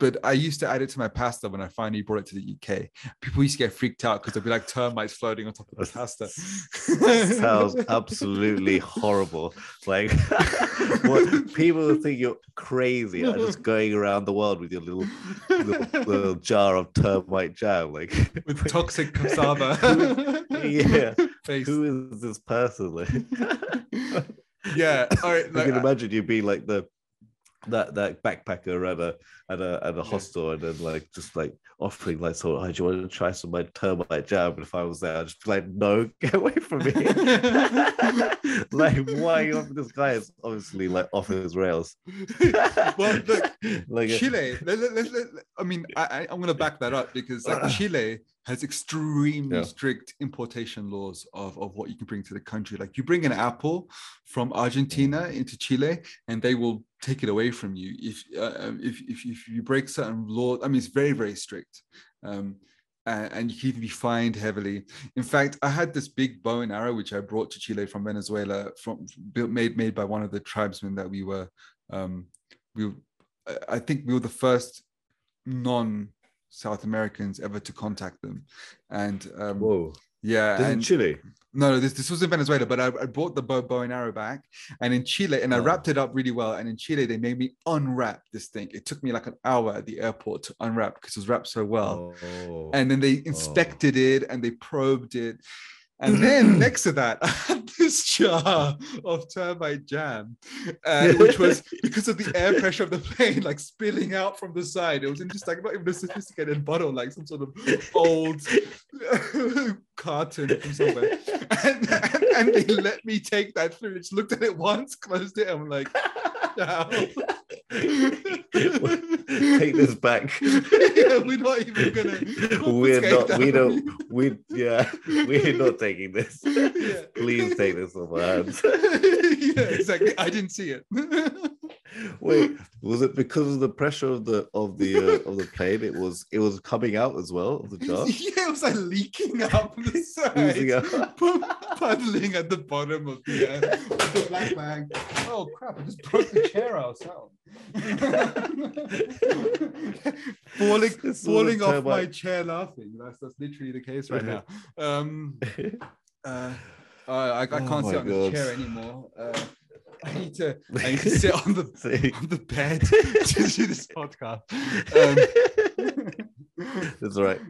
but I used to add it to my pasta when I finally brought it to the UK. People used to get freaked out because there'd be like termites floating on top of the pasta. sounds (laughs) absolutely horrible. Like (laughs) what people think you're crazy are just going around the world with your little little, little (laughs) jar of termite jam, like with toxic cassava. yeah. Face. Who is this person? Like, yeah. All right. Like, I can imagine you being like the that that backpacker at a at a at a hostel and then like just like offering like so oh, do you want to try some my termite jam and if I was there I'd just be like no (laughs) get away from me (laughs) like why you this guy is obviously like off his rails (laughs) well look like Chile let, let, let, I mean I, I'm gonna back that up because like (clears throat) Chile has extremely yeah. strict importation laws of, of what you can bring to the country. Like you bring an apple from Argentina mm. into Chile, and they will take it away from you if uh, um, if, if if you break certain laws. I mean, it's very very strict. Um, and, and you can even be fined heavily. In fact, I had this big bow and arrow which I brought to Chile from Venezuela, from built made made by one of the tribesmen that we were. Um, we, I think we were the first non South Americans ever to contact them. And um, whoa, yeah, this and, Chile. No, no, this, this was in Venezuela, but I, I brought the bow, bow and arrow back, and in Chile, and I oh. wrapped it up really well. And in Chile, they made me unwrap this thing. It took me like an hour at the airport to unwrap because it was wrapped so well. Oh. And then they inspected oh. it and they probed it. And (clears throat) then next to that, (laughs) I had this jar of termite jam, uh, (laughs) which was because of the air pressure of the plane, like spilling out from the side. It was just like not even a sophisticated bottle, like some sort of old (laughs) carton from somewhere. And, and, and, they let me take that through. Just looked at it once, closed it. And I'm like, (laughs) Take this back. (laughs) yeah, we're not even gonna. (laughs) We're not. We don't. We yeah. We're not taking this. Yeah. Please take this off our hands. yeah, exactly. I didn't see it. Wait, was it because of the pressure of the of the uh, of the plane? It was it was coming out as well of the (laughs) jar. Yeah, it was like leaking out the (laughs) side, (laughs) puddling at the bottom of the, uh, the black bag. Oh crap! I just broke the chair ourselves. falling falling off my chair laughing. That's that's literally the case right now. Um, uh, I, I can't oh sit on God. the chair anymore. Uh, (laughs) I need to I need to sit on the (laughs) on the bed (laughs) to do this podcast. Um, That's right.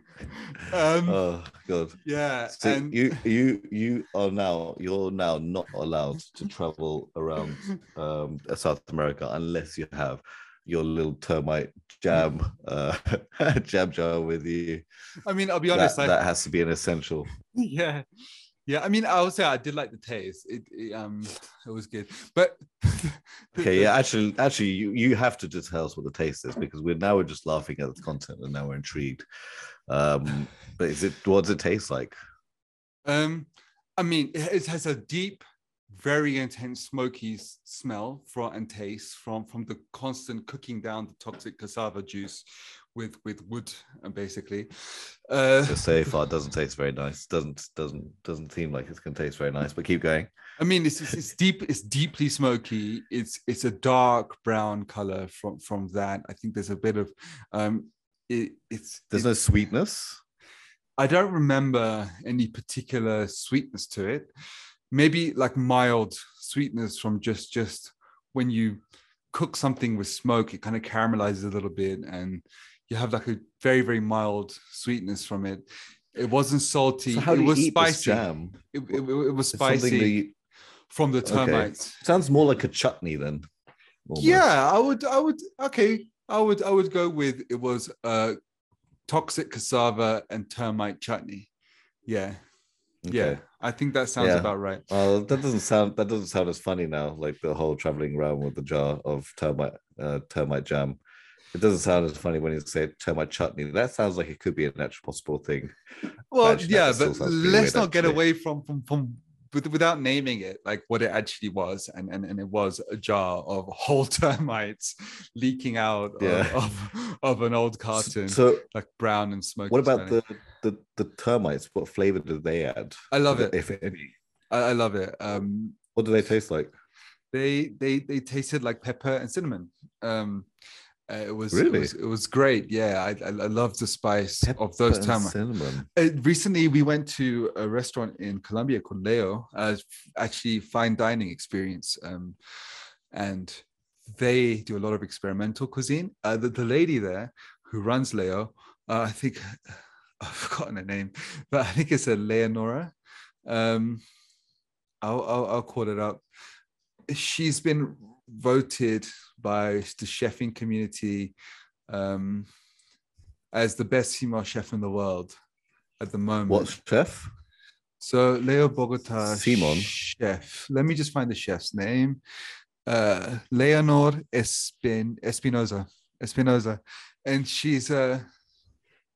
Um, oh God. Yeah. So and... you you you are now you're now not allowed to travel around um, South America unless you have your little termite jam uh, jam jar with you. I mean, I'll be honest. That, I... that has to be an essential. Yeah. Yeah, I mean, I would say I did like the taste. It, it um, it was good. But (laughs) okay, yeah, actually, actually, you you have to just tell us what the taste is because we're now we're just laughing at the content and now we're intrigued. Um, but is it what does it taste like? Um, I mean, it has a deep, very intense smoky smell from and taste from from the constant cooking down the toxic cassava juice with with wood uh, basically. Uh so far it (laughs) doesn't taste very nice. Doesn't doesn't doesn't seem like it's gonna taste very nice but keep going. I mean it's, it's, it's deep it's deeply smoky. It's it's a dark brown color from from that. I think there's a bit of um it, it's there's it, no sweetness? I don't remember any particular sweetness to it. Maybe like mild sweetness from just just when you cook something with smoke it kind of caramelizes a little bit and you have like a very very mild sweetness from it. It wasn't salty. So how do it was spicy. jam? It, it, it, was spicy from the termites. Okay. Sounds more like a chutney then. Almost. Yeah, I would. I would. Okay, I would. I would go with it was uh, toxic cassava and termite chutney. Yeah. Okay. Yeah, I think that sounds yeah. about right. Well, that doesn't sound that doesn't sound as funny now. Like the whole traveling around with the jar of termite uh, termite jam. It doesn't sound as funny when you say termite chutney. That sounds like it could be an actual possible thing. Well, yeah, but let's not get away from from from without naming it, like what it actually was, and and, and it was a jar of (laughs) whole termites leaking out Yeah. of, of of an old carton, So, like brown and smoky. what about the, the the termites? What flavor did they add? I love it. if any. I, I love it. Um, What do they taste like? they they they tasted like pepper and cinnamon. Um, uh, it was Really? it was, it was great. Yeah, I I, love the spice of those termites. cinnamon. Uh, recently, we went to a restaurant in Colombia called Leo, uh, actually fine dining experience, um, and they do a lot of experimental cuisine. Uh, the, the lady there who runs Leo, uh, I think (laughs) I've forgotten her name, but I think it's a Leonora. Um, I'll, I'll I'll call it up. She's been voted by the chefing community um, as the best female chef in the world at the moment. What chef? So Leo Bogota Simon. chef. Let me just find the chef's name. Uh, Leonor Espin Espinosa. Espinosa, and she's a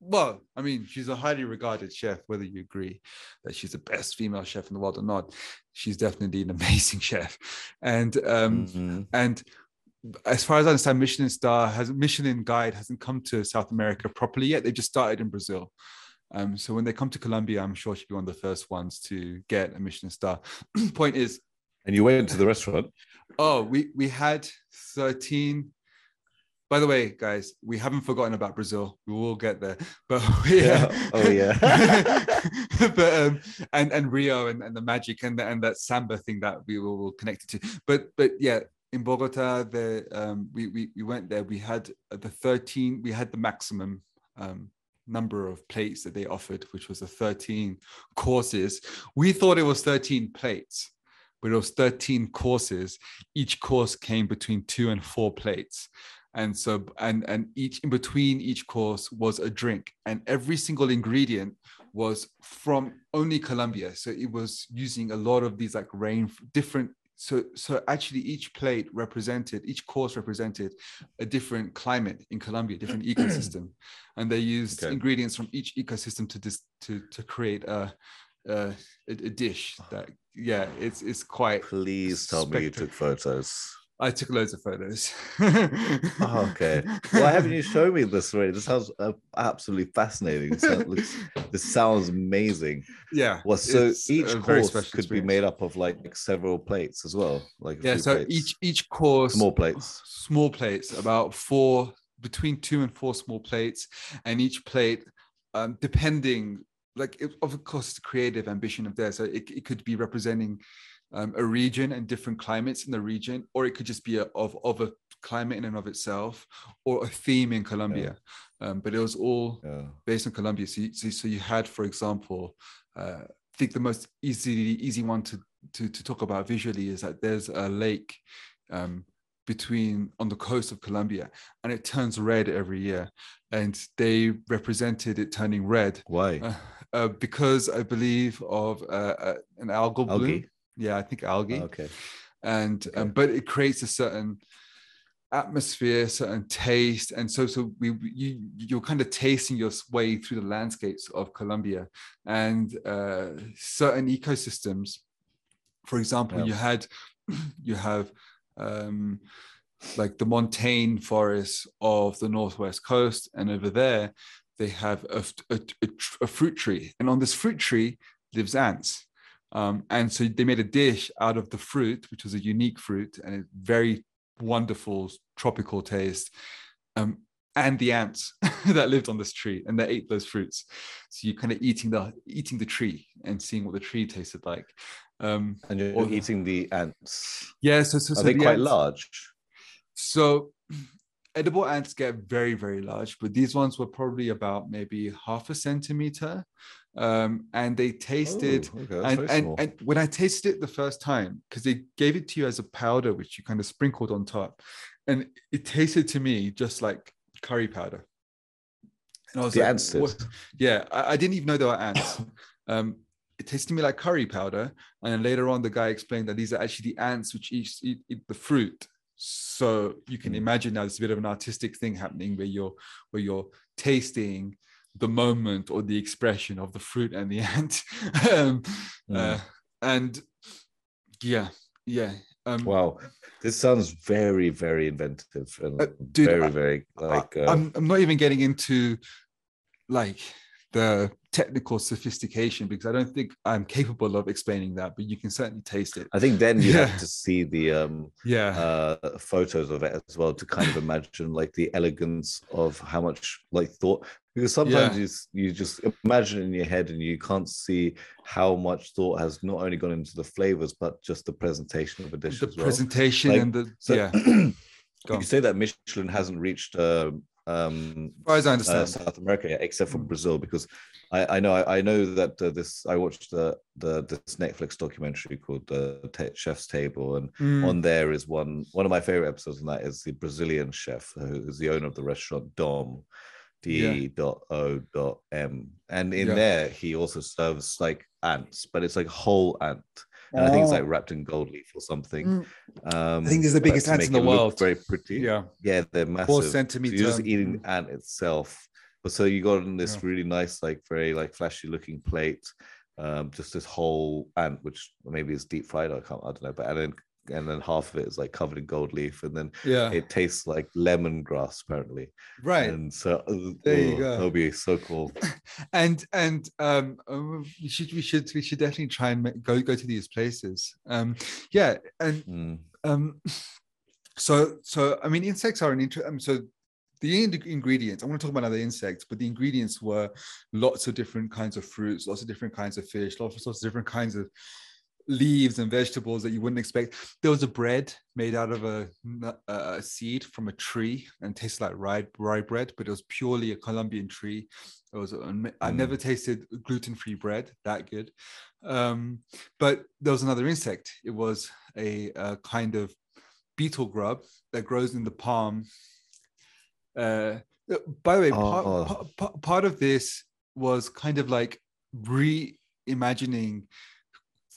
well, I mean, she's a highly regarded chef. Whether you agree that she's the best female chef in the world or not, she's definitely an (laughs) amazing chef. And um, Mhm. and as far as I understand, Michelin Star has Michelin Guide hasn't come to South America properly yet. They just started in Brazil. Um, so when they come to Colombia, I'm sure she'll be one of the first ones to get a Michelin star. (clears throat) Point is, And you went to the restaurant. oh, we we had 13. By the way, guys, we haven't forgotten about Brazil. We will get there. But (laughs) yeah. Yeah. Oh, yeah. (laughs) (laughs) but um and and Rio and, and the magic and and that samba thing that we were, will connect it to. But but yeah, in Bogota, the um we we, we went there. We had the 13, we had the maximum um number of plates that they offered, which was the 13 courses. We thought it was 13 plates, but it was 13 courses. Each course came between two and four plates. And so, and and each in between each course was a drink, and every single ingredient was from only Colombia. So it was using a lot of these like rain different. So so actually each plate represented each course represented a different climate in Colombia, different (clears throat) ecosystem, and they used Okay. ingredients from each ecosystem to dis, to to create a, a a dish that yeah it's it's quite. Please tell me you took photos. I took loads of photos. Oh, okay. Why haven't you shown me this already? This sounds uh, absolutely fascinating. This sounds, looks, this sounds amazing. Yeah. Well, so each course could be made up of like several plates as well, like Yeah. So plates. each each course small plates. small plates, about four between two and four small plates, and each plate, um, depending, like it, of course, it's creative ambition of theirs. So it, it could be representing um, a region and different climates in the region, or it could just be a, of of a climate in and of itself, or a theme in Colombia. Um, but it was all Yeah. based on Colombia. So, you, so, so you had, for example, uh, I think the most easy easy one to, to to talk about visually is that there's a lake um, between on the coast of Colombia, and it turns red every year, and they represented it turning red Why? uh, uh, because I believe of uh, uh, an algal bloom. Yeah, I think algae okay. and Okay. um, but it creates a certain atmosphere certain taste and so so we we- you you're kind of tasting your way through the landscapes of colombia and uh, certain ecosystems for example Yeah. you had (clears throat) you have um like the montane forests of the northwest coast and over there they have a, a, a a fruit tree and on this fruit tree lives ants um, and so they made a dish out of the fruit, which was a unique fruit and a very wonderful tropical taste, um, and the ants (laughs) that lived on this tree and they ate those fruits. So you're kind of eating the eating the tree and seeing what the tree tasted like. Um, And you're Or- eating the ants. yeah, so so, Are they the quite ants- large? So edible ants get very, very large, but these ones were probably about maybe half a centimeter. Um, and they tasted Oh, okay, and, and, and when I tasted it the first time, because they gave it to you as a powder, which you kind of sprinkled on top, and it tasted to me just like curry powder. And I was the like, ants yeah, I, I didn't even know they were ants. (coughs) um, it tasted to me like curry powder, and then later on, the guy explained that these are actually the ants which eat, eat, eat the fruit. So you can Mm. imagine now there's a bit of an artistic thing happening where you're where you're tasting the moment or the expression of the fruit and the (laughs) ant. um, Mm. uh, and yeah, yeah. Um, wow, this sounds very, very inventive and Uh, dude, very, I- very like. Uh, I'm, I'm not even getting into like the technical sophistication because I don't think I'm capable of explaining that, but you can certainly taste it. I think then you Yeah. have to see the um Yeah. uh photos of it as well to kind of imagine like the elegance of how much like thought because sometimes Yeah. you you just imagine in your head and you can't see how much thought has not only gone into the flavors but just the presentation of a dish the as well. presentation Like, and the So yeah. (clears throat) You say that Michelin hasn't reached uh, um As far as I uh, understand. South America, yeah, except for Mm. Brazil, because I, I know I, I know that uh, this I watched the the this Netflix documentary called uh, Ta- Chef's Table, and Mm, on there is one one of my favorite episodes, and that is the Brazilian chef who is the owner of the restaurant Dom, D dot O dot M, and in Yeah. there he also serves like ants, but it's like whole ant. And I think it's Oh. like wrapped in gold leaf or something. Mm. Um, I think these are the biggest to ants in the world. Very pretty. yeah. Yeah, they're massive. Four So centimeter. you're just eating the ant itself. But so you got in this Yeah. really nice, like very like flashy looking plate, um, just this whole ant, which maybe is deep fried. I can't, I don't know, but and then and then half of it is like covered in gold leaf, and then Yeah. it tastes like lemongrass apparently. right. And so uh, There you oh, go. That'll be so cool. (laughs) and and um uh, we should we should we should definitely try and make, go go to these places um yeah and Mm. um so so i mean insects are an inter um, so the in- ingredients i want to talk about other insects but the ingredients were lots of different kinds of fruits lots of different kinds of fish lots, lots of different kinds of leaves and vegetables that you wouldn't expect there was a bread made out of a, a seed from a tree and tasted like rye, rye bread but it was purely a colombian tree it was am- i Mm. never tasted gluten-free bread that good um, but there was another insect it was a, a kind of beetle grub that grows in the palm. Uh, by the way, part, Oh. pa- pa- part of this was kind of like reimagining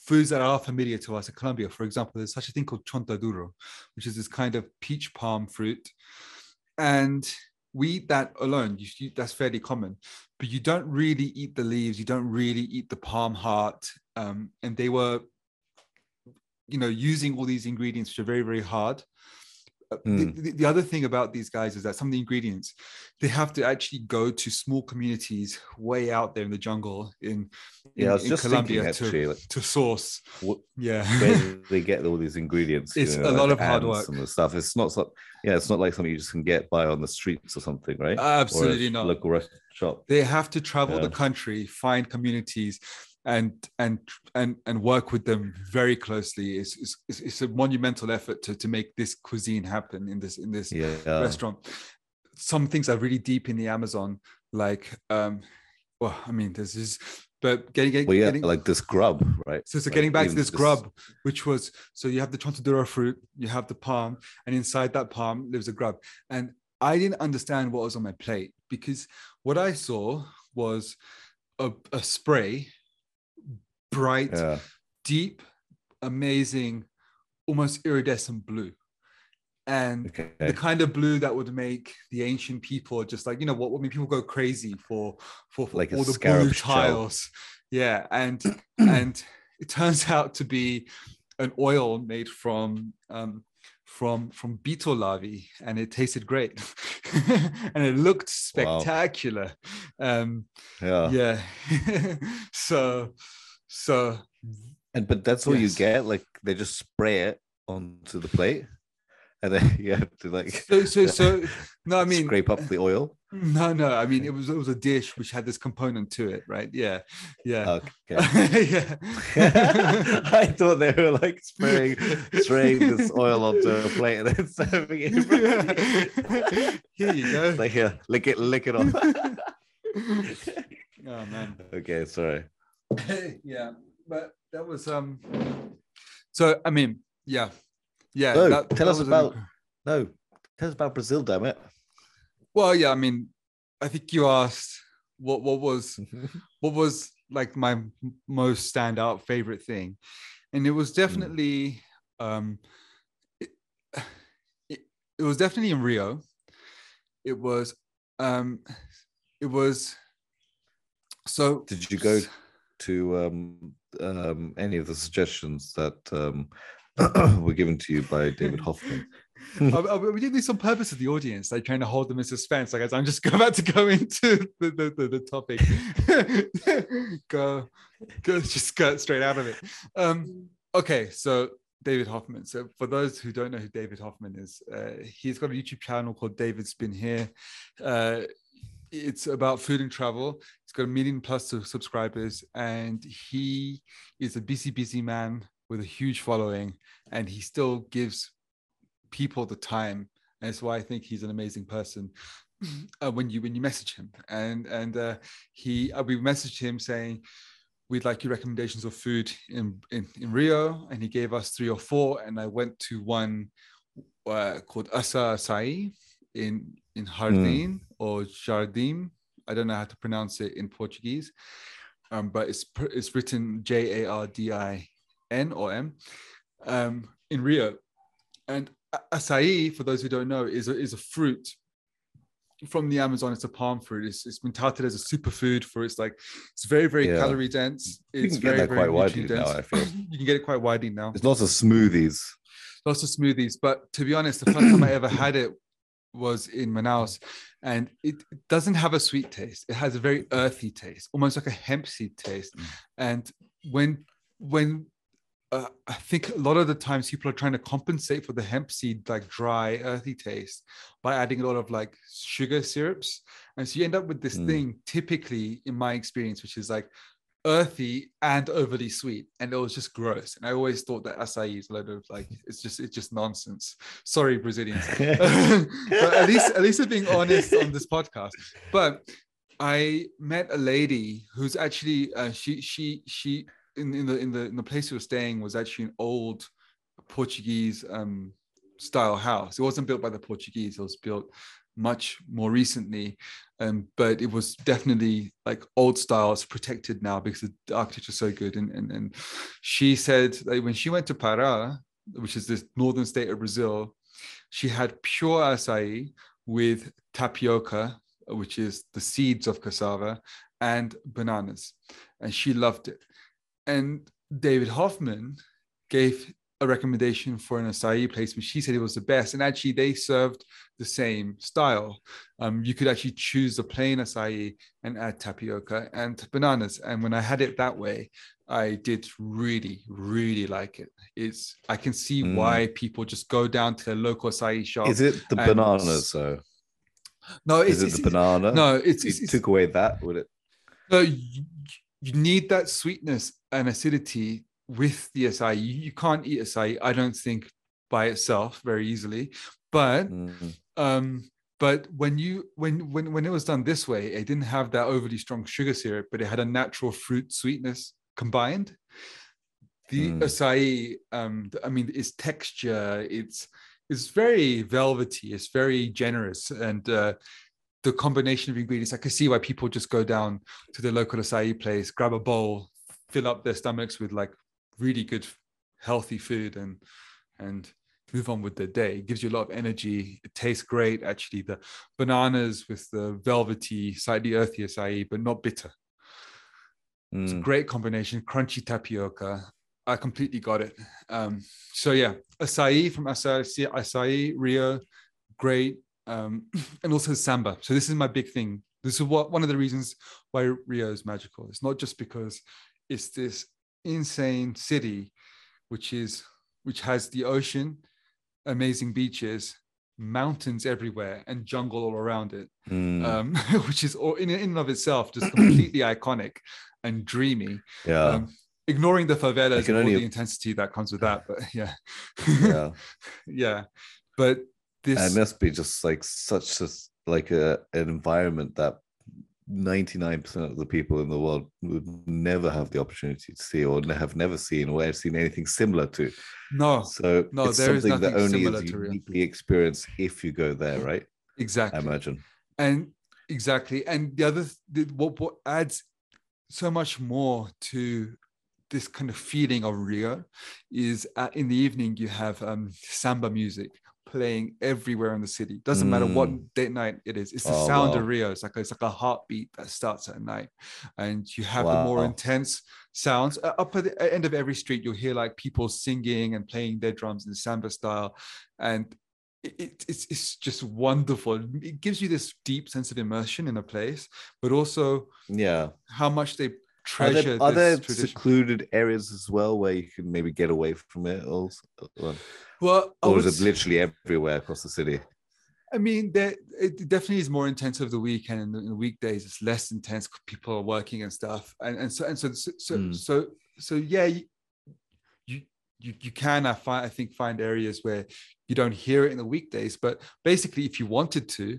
foods that are familiar to us in Colombia. For example, there's such a thing called chontaduro, which is this kind of peach palm fruit. And we eat that alone. You, you- that's fairly common, but you don't really eat the leaves. You don't really eat the palm heart. Um, and they were, you know, using all these ingredients which are very, very hard. Uh, the- Mm. The, the other thing about these guys is that some of the ingredients they have to actually go to small communities way out there in the jungle in, Yeah, in, I was in just Colombia thinking actually, to, like, to source. what, Yeah. (laughs) they get all these ingredients? you It's know, a lot like of hard work. and the stuff. It's not so, yeah, it's not like something you just can get by on the streets or something, right? Absolutely not. Local restaurant shop. they have to travel the country find communities and and and and work with them very closely it's, it's, it's- a monumental effort to, to make this cuisine happen in this in this Yeah. restaurant some things are really deep in the amazon like um well i mean this is but getting, getting, Well, yeah, getting like this grub, right? so, so Like, getting back to even this grub, which was so you have the chontaduro fruit, you have the palm, and inside that palm lives a grub. And I didn't understand what was on my plate because what I saw was a, a spray, bright, Yeah. deep, amazing, almost iridescent blue. And Okay. the kind of blue that would make the ancient people just like you know what I mean people go crazy for for, for Like all the blue tiles yeah and (clears throat) and it turns (laughs) out to be an oil made from um from from beetle larvae and it tasted great (laughs) and it looked Wow. spectacular um Yeah. yeah (laughs) so so And but that's all Yes. you get. Like they just spray it onto the plate, and then (laughs) you have to like so so so no i (laughs) mean scrape up the oil. No, no. I mean, it was it was a dish which had this component to it, right? Yeah, yeah, oh, Okay. (laughs) yeah. I thought they were like spraying spraying this oil onto a plate and then serving it. in front of you. Here you go. Like here, lick it, lick it off. oh man. okay, sorry. (laughs) yeah, but that was um. So I mean, yeah, yeah. No, that- tell that us an about- No, tell us about Brazil, damn it. Well, yeah. I mean, I think you asked what what was (laughs) what was like my most standout favorite thing and it was definitely um it, it, it was definitely in rio it was um it was so Did you go- to um, um, any of the suggestions that um, (coughs) were given to you by David Hoffman. (laughs) we did this on purpose of the audience, like trying to hold them in suspense. Like I'm just (laughs) about to go into the, the, the, the topic. (laughs) go, go, just cut straight out of it. Um, okay, so David Hoffman. So for those who don't know who David Hoffman is, uh, he's got a YouTube channel called Davidsbeenhere. Uh, it's about food and travel. He's got a million plus of subscribers, and he is a busy, busy man with a huge following, and he still gives people the time. And that's why I think he's an amazing person. (clears throat) Uh, when you when you message him, and and uh, he uh, we messaged him saying we'd like your recommendations of food in, in, in Rio, and he gave us three or four, and I went to one uh, called Asa Acai in in Jardim mm. or Jardim. I don't know how to pronounce it in Portuguese, um, but it's it's written J A R D I N or M um, in Rio, and acai, for those who don't know, is a, is a fruit from the Amazon. It's a palm fruit. It's, it's been touted as a superfood for its like it's very very yeah. calorie dense. It's you can get very, that quite widely dense. now. I feel (laughs) you can get it quite widely now. There's lots of smoothies. Lots of smoothies, but to be honest, the first time I ever had it was in Manaus, and it doesn't have a sweet taste. It has a very earthy taste, almost like a hemp seed taste. Mm. And when when uh, I think a lot of the times people are trying to compensate for the hemp seed like dry earthy taste by adding a lot of like sugar syrups, and so you end up with this mm. thing. Typically, in my experience, which is like earthy and overly sweet, and it was just gross. And I always thought that acai is a load of like it's just it's just nonsense. Sorry, Brazilians, (laughs) but at least at least I'm being honest on this podcast. But I met a lady who's actually uh, she she she in, in the in the in the place we were staying was actually an old Portuguese um, style house. It wasn't built by the Portuguese. It was built much more recently, um, but it was definitely like old style. It's protected now because the architecture is so good. And, and and she said that when she went to Pará, which is this northern state of Brazil, she had pure acai with tapioca, which is the seeds of cassava, and bananas, and she loved it. And David Hoffman gave a recommendation for an acai place, which she said it was the best. And actually, they served the same style. Um, you could actually choose the plain acai and add tapioca and bananas. And when I had it that way, I did really, really like it. It's I can see mm. why people just go down to their local acai shop. Is it the bananas though? No, is it the banana? No, it's, it's, it's took away that would it? No, you, you need that sweetness and acidity with the acai. You, you can't eat acai, I don't think, by itself very easily. But mm-hmm. um, but when you when when when it was done this way, it didn't have that overly strong sugar syrup, but it had a natural fruit sweetness combined. The mm. acai, um, I mean, its texture, it's it's very velvety, it's very generous, and uh, the combination of ingredients, I can see why people just go down to the local acai place, grab a bowl, fill up their stomachs with like really good, healthy food, and and move on with the day. It gives you a lot of energy. It tastes great, actually. The bananas with the velvety, slightly earthy acai, but not bitter. Mm. It's a mm. great combination. Crunchy tapioca. I completely got it. Um, so yeah, acai from acai, acai Rio, great um, (clears throat) and also samba. So this is my big thing. This is what one of the reasons why Rio is magical. It's not just because it's this insane city, which is which has the ocean, amazing beaches, mountains everywhere, and jungle all around it, mm. um, (laughs) which is all in, in and of itself just completely (clears throat) iconic and dreamy. Yeah. Um, ignoring the favelas and all the intensity that comes with that, but yeah, yeah, (laughs) yeah. But this it must be just like such a like a an environment that 99% of the people in the world would never have the opportunity to see or have never seen or have seen anything similar to. No. So no, it's something that only is uniquely experienced if you go there, right? Exactly. I imagine. And exactly. And the other the, what what adds so much more to this kind of feeling of Rio is uh, in the evening you have um, samba music playing everywhere in the city. Doesn't matter what Mm. date night it is. It's the Oh, sound wow. of Rio. It's like a, it's like a heartbeat that starts at night, and you have the more intense sounds Uh, up at the end of every street. You'll hear like people singing and playing their drums in samba style, and it- it's it's just wonderful. It gives you this deep sense of immersion in a place, but also Yeah. how much they Are there, are there secluded areas as well where you can maybe get away from it, also? Well, or would is it literally everywhere across the city? I mean, there it definitely is more intense over the weekend and in the weekdays. It's less intense. People are working and stuff, and and so and so so so Mm. so, so yeah, you, you you can I find I think find areas where you don't hear it in the weekdays, but basically, if you wanted to,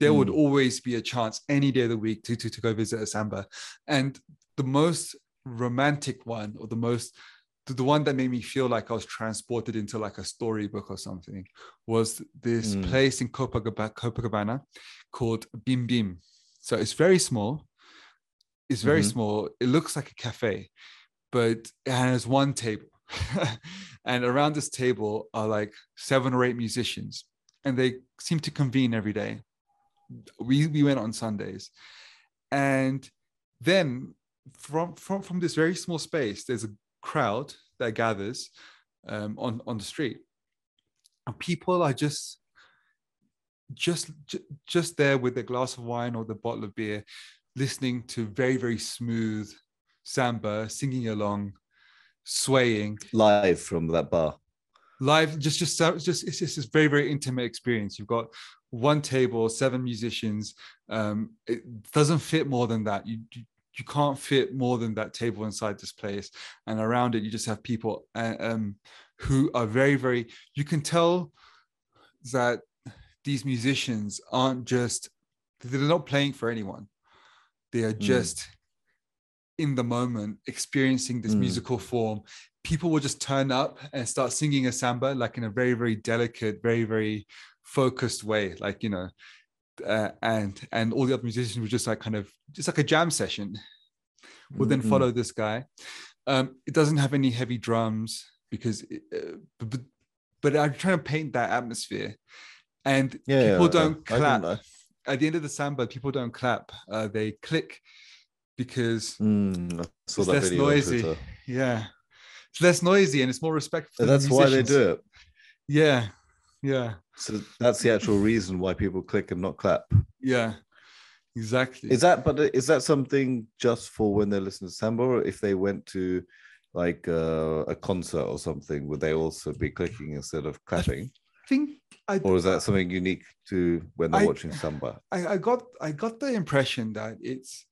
there would Mm. always be a chance any day of the week to to to go visit a samba, and the most romantic one or the most the, one that made me feel like I was transported into like a storybook or something was this Mm. place in Copacabana, Copacabana called Bip Bip. So it's very small. It's very Mhm. small. It looks like a cafe, but it has one table. (laughs) and around this table are like seven or eight musicians, and they seem to convene every day. We, we went on Sundays. And then from, from, from this very small space, there's a crowd that gathers um, on, on the street. And people are just just just there with a glass of wine or the bottle of beer listening to very very smooth samba singing along swaying Live from that bar. live just just just it's just this very very intimate experience you've got one table seven musicians um it doesn't fit more than that you you, you can't fit more than that table inside this place and around it you just have people uh, um who are very very you can tell that these musicians aren't just they're not playing for anyone they are Mm. just in the moment experiencing this Mm. musical form people will just turn up and start singing a samba like in a very very delicate very very focused way like you know uh, and and all the other musicians were just like kind of just like a jam session. We'll then Mhm. follow this guy. Um it doesn't have any heavy drums because it, uh, but, but- i'm trying to paint that atmosphere. And Yeah. people yeah, don't can- clap. at the end of the samba people don't clap. Uh, they click because Mm, It's less noisy. Yeah. It's less noisy and it's more respectful that's why they do it. yeah yeah So that's the actual reason why people click and not clap. yeah exactly Is that but is that something just for when they're listening to samba, or if they went to like uh, a concert or something, would they also be clicking instead of clapping, I think I, or is that something unique to when they're I- watching samba? I, I got I got the impression that it's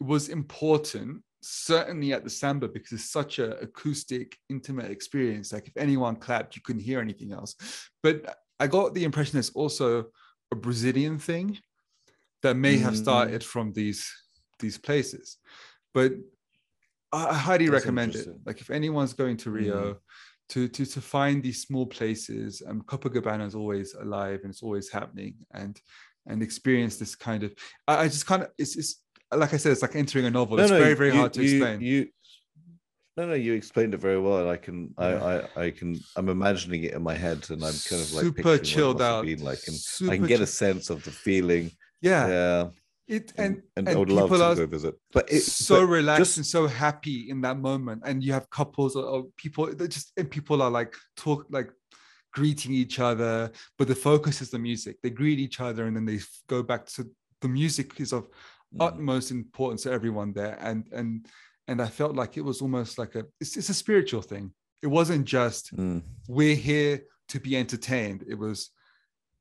it was important certainly at the samba because it's such a acoustic intimate experience. Like if anyone clapped you couldn't hear anything else. But i got the impression it's also a brazilian thing that may have Mm. started from these these places. But i, I highly That's recommend it. like if anyone's going to rio to, to to find these small places and um copacabana is always alive and it's always happening and and experience this kind of i, I just kind of it's, it's like i said it's like entering a novel. It's very very you- hard to you- explain. You, no, no, you explained it very well, and I can, I, Yeah. I, I can, I'm imagining it in my head, and I'm kind of like Super picturing what it chilled out. Been like, and I can get a sense of the feeling. yeah, Yeah, it and, and and, and I would love to go visit. But it's so but relaxed just- and so happy in that moment. And you have couples of- of people that just and people are like talk like greeting each other but the focus is the music. They greet each other and then they go back. To the music is of Mm. utmost importance to everyone there and and and i felt like it was almost like a it's, it's a spiritual thing it wasn't just Mm. we're here to be entertained it was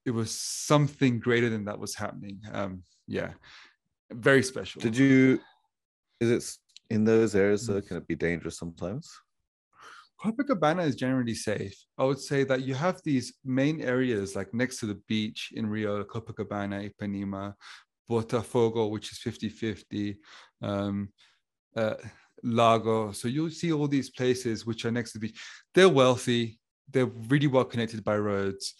it was something greater than that was happening um yeah very special Did you? Is it in those areas? Though, can it be dangerous sometimes? Copacabana is generally safe. I would say that you have these main areas like next to the beach in Rio, Copacabana, Ipanema, Botafogo, which is 50 50, um, uh, Lagoa. So you'll see all these places which are next to the beach. They're wealthy, they're really well connected by roads.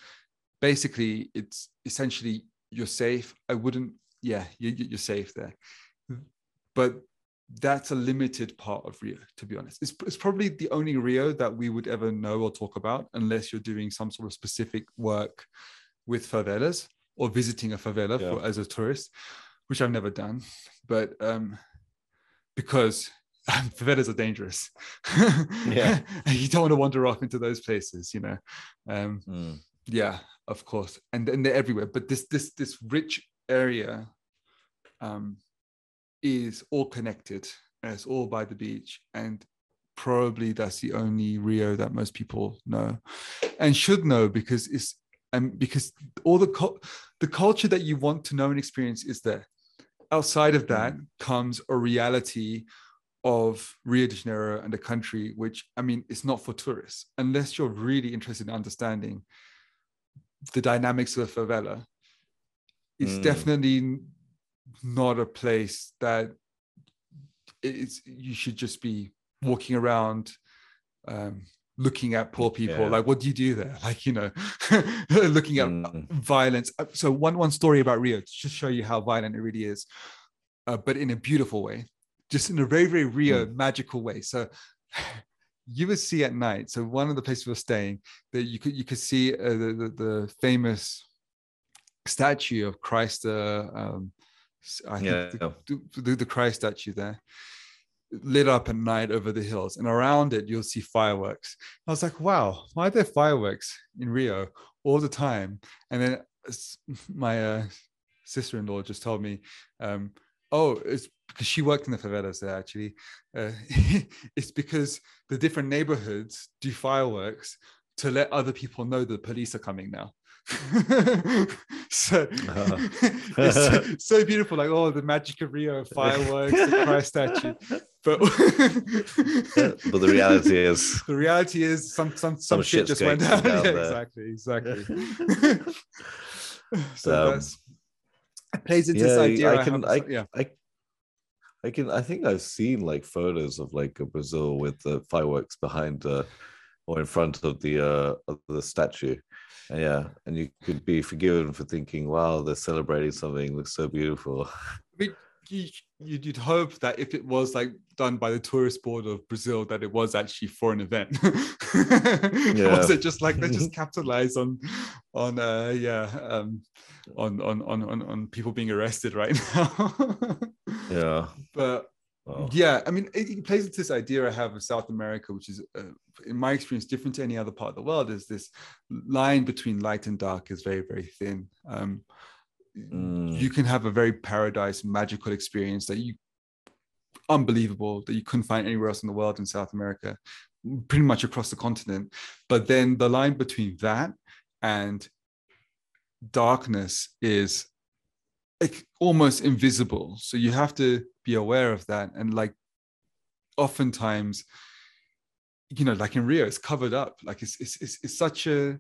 Basically, it's essentially you're safe. I wouldn't, yeah, you, you're safe there. But that's a limited part of Rio, to be honest. It's, it's probably the only Rio that we would ever know or talk about unless you're doing some sort of specific work with favelas or visiting a favela yeah. for, as a tourist, which I've never done. But um, because (laughs) favelas are dangerous. yeah. (laughs) you don't want to wander off into those places, you know. Um, mm. Yeah, of course. And, and they're everywhere. But this this this rich area um, is all connected. and It's all by the beach, and probably that's the only Rio that most people know, and should know because it's and because all the the culture that you want to know and experience is there. Outside of that mm. comes a reality of Rio de Janeiro and the country, which I mean, it's not for tourists unless you're really interested in understanding the dynamics of the favela. It's mm. definitely not a place that it's you should just be walking around um, looking at poor people yeah. like what do you do there like you know (laughs) looking at mm. violence uh, so one one story about rio to just show you how violent it really is uh, but in a beautiful way just in a very very rio mm. magical way so (sighs) you would see at night so one of the places we were staying that you could you could see uh, the, the, the famous statue of christ uh, um, I yeah. think the, the, the Christ statue there lit up at night over the hills, and around it you'll see fireworks. I was like, wow, why are there fireworks in Rio all the time? And then (laughs) my uh, sister-in-law just told me, um, oh, it's because she worked in the favelas there actually. Uh, (laughs) it's because the different neighborhoods do fireworks to let other people know the police are coming now. (laughs) so uh-huh. (laughs) it's so, (laughs) so, beautiful, like oh, the magic of Rio, fireworks, the Christ statue. But but the reality is the reality is some some some, some shit just went down. down yeah, exactly, exactly. so um, that's it plays into yeah, this idea. I can, I, yeah. I, I can, I think I've seen like photos of like Brazil with the fireworks behind uh, or in front of the uh, of the statue yeah, and you could be forgiven for thinking, "Wow, they're celebrating something looks so beautiful." (laughs) I mean, you, would hope that if it was like done by the tourist board of Brazil, that it was actually for an event. (laughs) yeah. was it just like they just (laughs) capitalize on, on uh, yeah, um, on, on on on on people being arrested right now? yeah, but Oh. Yeah, I mean, it, it, plays into this idea I have of South America, which is, uh, in my experience, different to any other part of the world. Is this line between light and dark is very, very thin. Um, mm. You can have a very paradise, magical experience that you unbelievable that you couldn't find anywhere else in the world in South America, pretty much across the continent. But then the line between that and darkness is like almost invisible. So you have to be aware of that. And like oftentimes, you know, like in Rio, it's covered up. Like it's it's it's, it's such a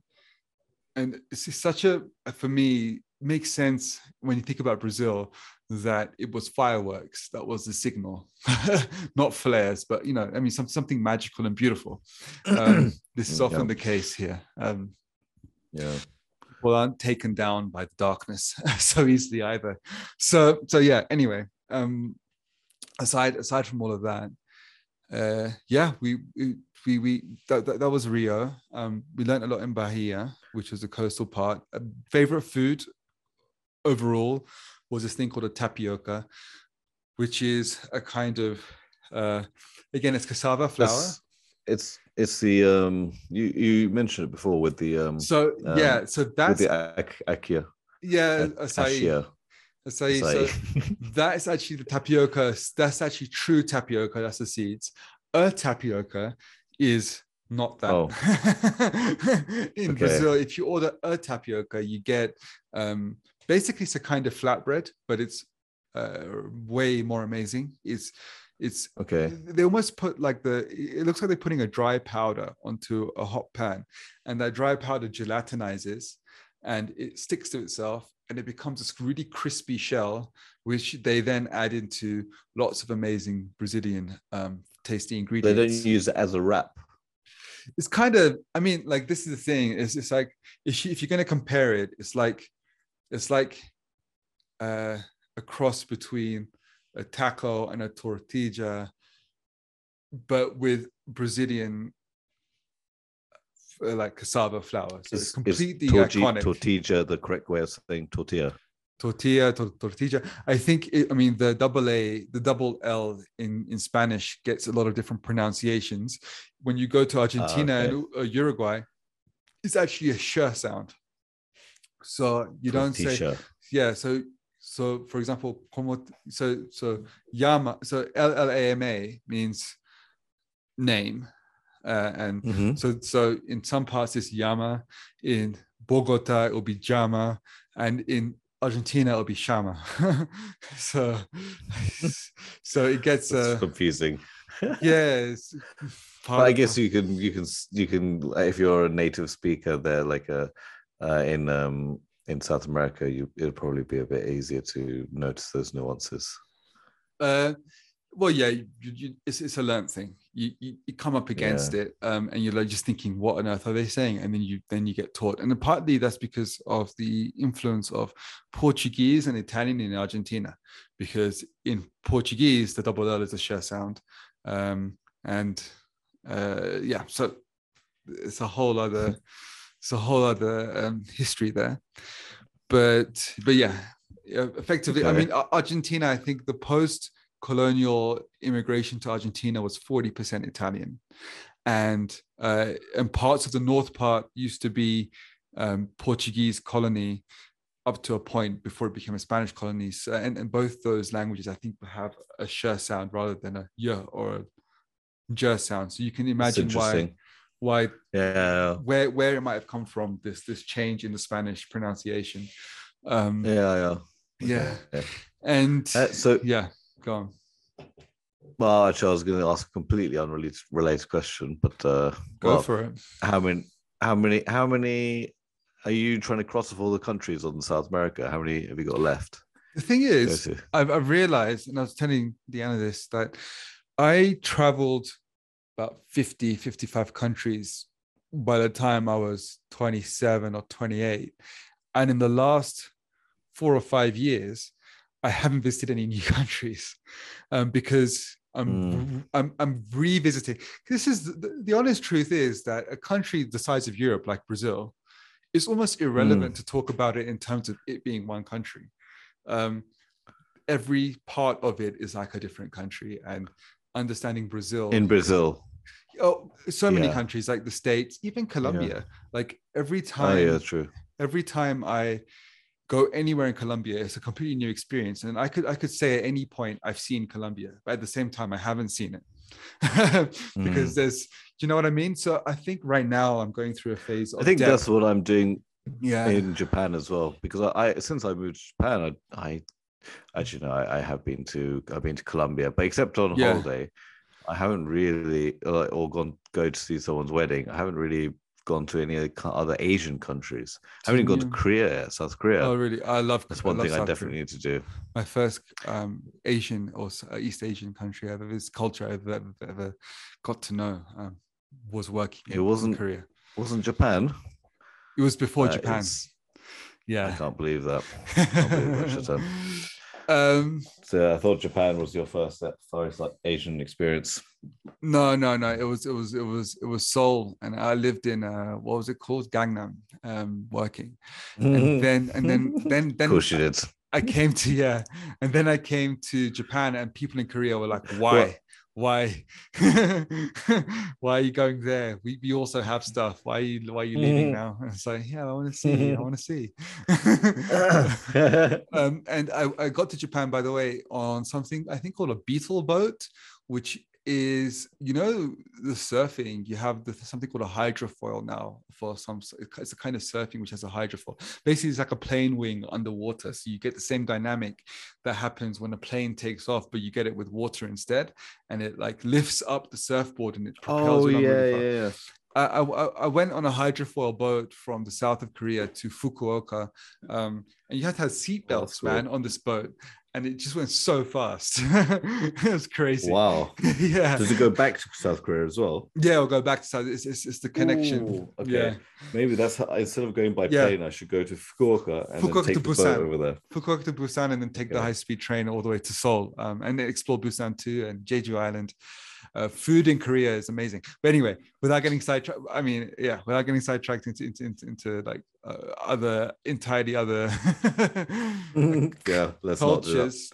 and it's, it's such a for me makes sense when you think about Brazil that it was fireworks that was the signal, (laughs) not flares, but you know, I mean, some, something magical and beautiful. Um, (clears throat) this is often yeah. the case here. Um, yeah aren't taken down by the darkness (laughs) so easily either. So so yeah. Anyway, um, aside aside from all of that, uh, yeah, we we we that, that, that was Rio. Um, we learned a lot in Bahia, which was the coastal part. Uh, favorite food overall was this thing called a tapioca, which is a kind of uh, again it's cassava flour. It's, it's it's the um you you mentioned it before with the um so um, yeah so that's the ak- akia yeah acai. acai. so (laughs) that is actually the tapioca that's actually true tapioca that's the seeds a tapioca is not that oh. (laughs) in okay. brazil if you order a tapioca you get um basically it's a kind of flatbread but it's uh, way more amazing it's it's okay. They almost put like the. It looks like they're putting a dry powder onto a hot pan, and that dry powder gelatinizes, and it sticks to itself, and it becomes this really crispy shell, which they then add into lots of amazing Brazilian um, tasty ingredients. They don't use it as a wrap. It's kind of. I mean, like this is the thing. It's it's like if you, if you're going to compare it, it's like it's like uh, a cross between a taco and a tortilla, but with Brazilian uh, like cassava flour. So it's completely torti- iconic. Tortilla, the correct way of saying tortilla. Tortilla, tor- tortilla. I think it, I mean the double A, the double L in in Spanish gets a lot of different pronunciations. When you go to Argentina okay. and uh, Uruguay, it's actually a sh sound. So you don't say yeah. So so for example, como so so llama so L L A M A means name, uh, and Mhm. so so in some parts it's llama, in Bogota it will be llama, and in Argentina it'll be shama. (laughs) so (laughs) so it gets uh confusing. (laughs) yes. But I guess you can you can you can if you're a native speaker there like a uh, in um in South America you it'll probably be a bit easier to notice those nuances. Uh, well, yeah, you, you, it's, it's a learned thing. You, you, you come up against it, um, and you're like just thinking, what on earth are they saying? And then you then you get taught, and partly that's because of the influence of Portuguese and Italian in Argentina, because in Portuguese the double L is a sh sound, um, and uh, yeah, so it's a whole other, (laughs) it's a whole other um, history there, but but yeah, effectively, I mean, Argentina, I think the post colonial immigration to Argentina was 40% Italian. And uh, and parts of the north part used to be um, Portuguese colony up to a point before it became a Spanish colony. So, and, and both those languages, I think, have a sh sound rather than a y or a j sound. So you can imagine why. Why Yeah. where where it might have come from this this change in the Spanish pronunciation. Um, Yeah, yeah. yeah. Okay. and Uh, so yeah, go on. well actually I was gonna ask a completely unrelated related question, but uh Go well, for it. how many how many how many are you trying to cross off all the countries on South America? How many have you got left? The thing is. I've, I've realized, and I was telling Deanna this, that I traveled about 50, 55 countries by the time I was 27 or 28. And in the last four or five years, I haven't visited any new (laughs) countries um, because I'm, I'm I'm revisiting. This is the, the honest truth is that a country the size of Europe, like Brazil, is almost irrelevant to talk about it in terms of it being one country. Um, every part of it is like a different country, and understanding Brazil In Brazil. oh, so many Yeah. countries like the states, even Colombia. Like every Oh time, yeah, true. every time I go anywhere in Colombia, it's a completely new experience. And I could I could say at any point I've seen Colombia, but at the same time I haven't seen it. (laughs) because Mm. there's do you know what I mean? So I think right now I'm going through a phase of I think depth. that's what I'm doing yeah. in Japan as well because I, I since I moved to Japan I, I actually no I, I have been to I've been to Colombia but except on Yeah. holiday I haven't really uh, or gone go to see someone's wedding I haven't really gone to any other Asian countries I haven't even gone to Korea South Korea Oh really? I love that's one thing I love South definitely Korea. need to do My first um, Asian or uh, East Asian country I've ever culture I've ever, ever got to know um, was working. It in wasn't- Korea. wasn't Japan It was before That Japan. Yeah, I can't believe that (laughs) can't believe that um, so I thought Japan was your first first like Asian experience. No, no, no. It was, it was, it was, it was Seoul, and I lived in uh, what was it called, Gangnam, um, working, and (laughs) then, and then, then, then. of course you did. I came to yeah, and then I came to Japan, and people in Korea were like, "Why, why, (laughs) why are you going there? We, we also have stuff. Why are you why are you leaving Mhm. now?" And (laughs) it's like, "Yeah, I want to see. I want to see." (laughs) um, and I, I got to Japan, by the way, on something I think called a beetle boat, which is you know the surfing. You have the, something called a hydrofoil now for some. It's a kind of surfing which has a hydrofoil. Basically, it's like a plane wing underwater, so you get the same dynamic that happens when a plane takes off, but you get it with water instead, and it like lifts up the surfboard and it propels oh yeah really yeah yeah I, I, I went on a hydrofoil boat from the south of Korea to Fukuoka, um, and you had to have seatbelts, Oh, cool. man, on this boat. And it just went so fast. (laughs) it was crazy. Wow. (laughs) yeah. Does it go back to South Korea as well? Yeah, it'll go back to South. It's, it's, it's the connection. Ooh, okay. Yeah. Maybe that's how, instead of going by Yeah. plane, I should go to Fukuoka and Fukuoka then to take the Busan. over there. Fukuoka to Busan and then take the high speed train all the way to Seoul um, and then explore Busan too and Jeju Island. Uh, food in Korea is amazing. But anyway, without getting sidetracked, I mean, yeah, without getting sidetracked into into, into, into like uh, other entirely other (laughs) yeah, let's not do cultures.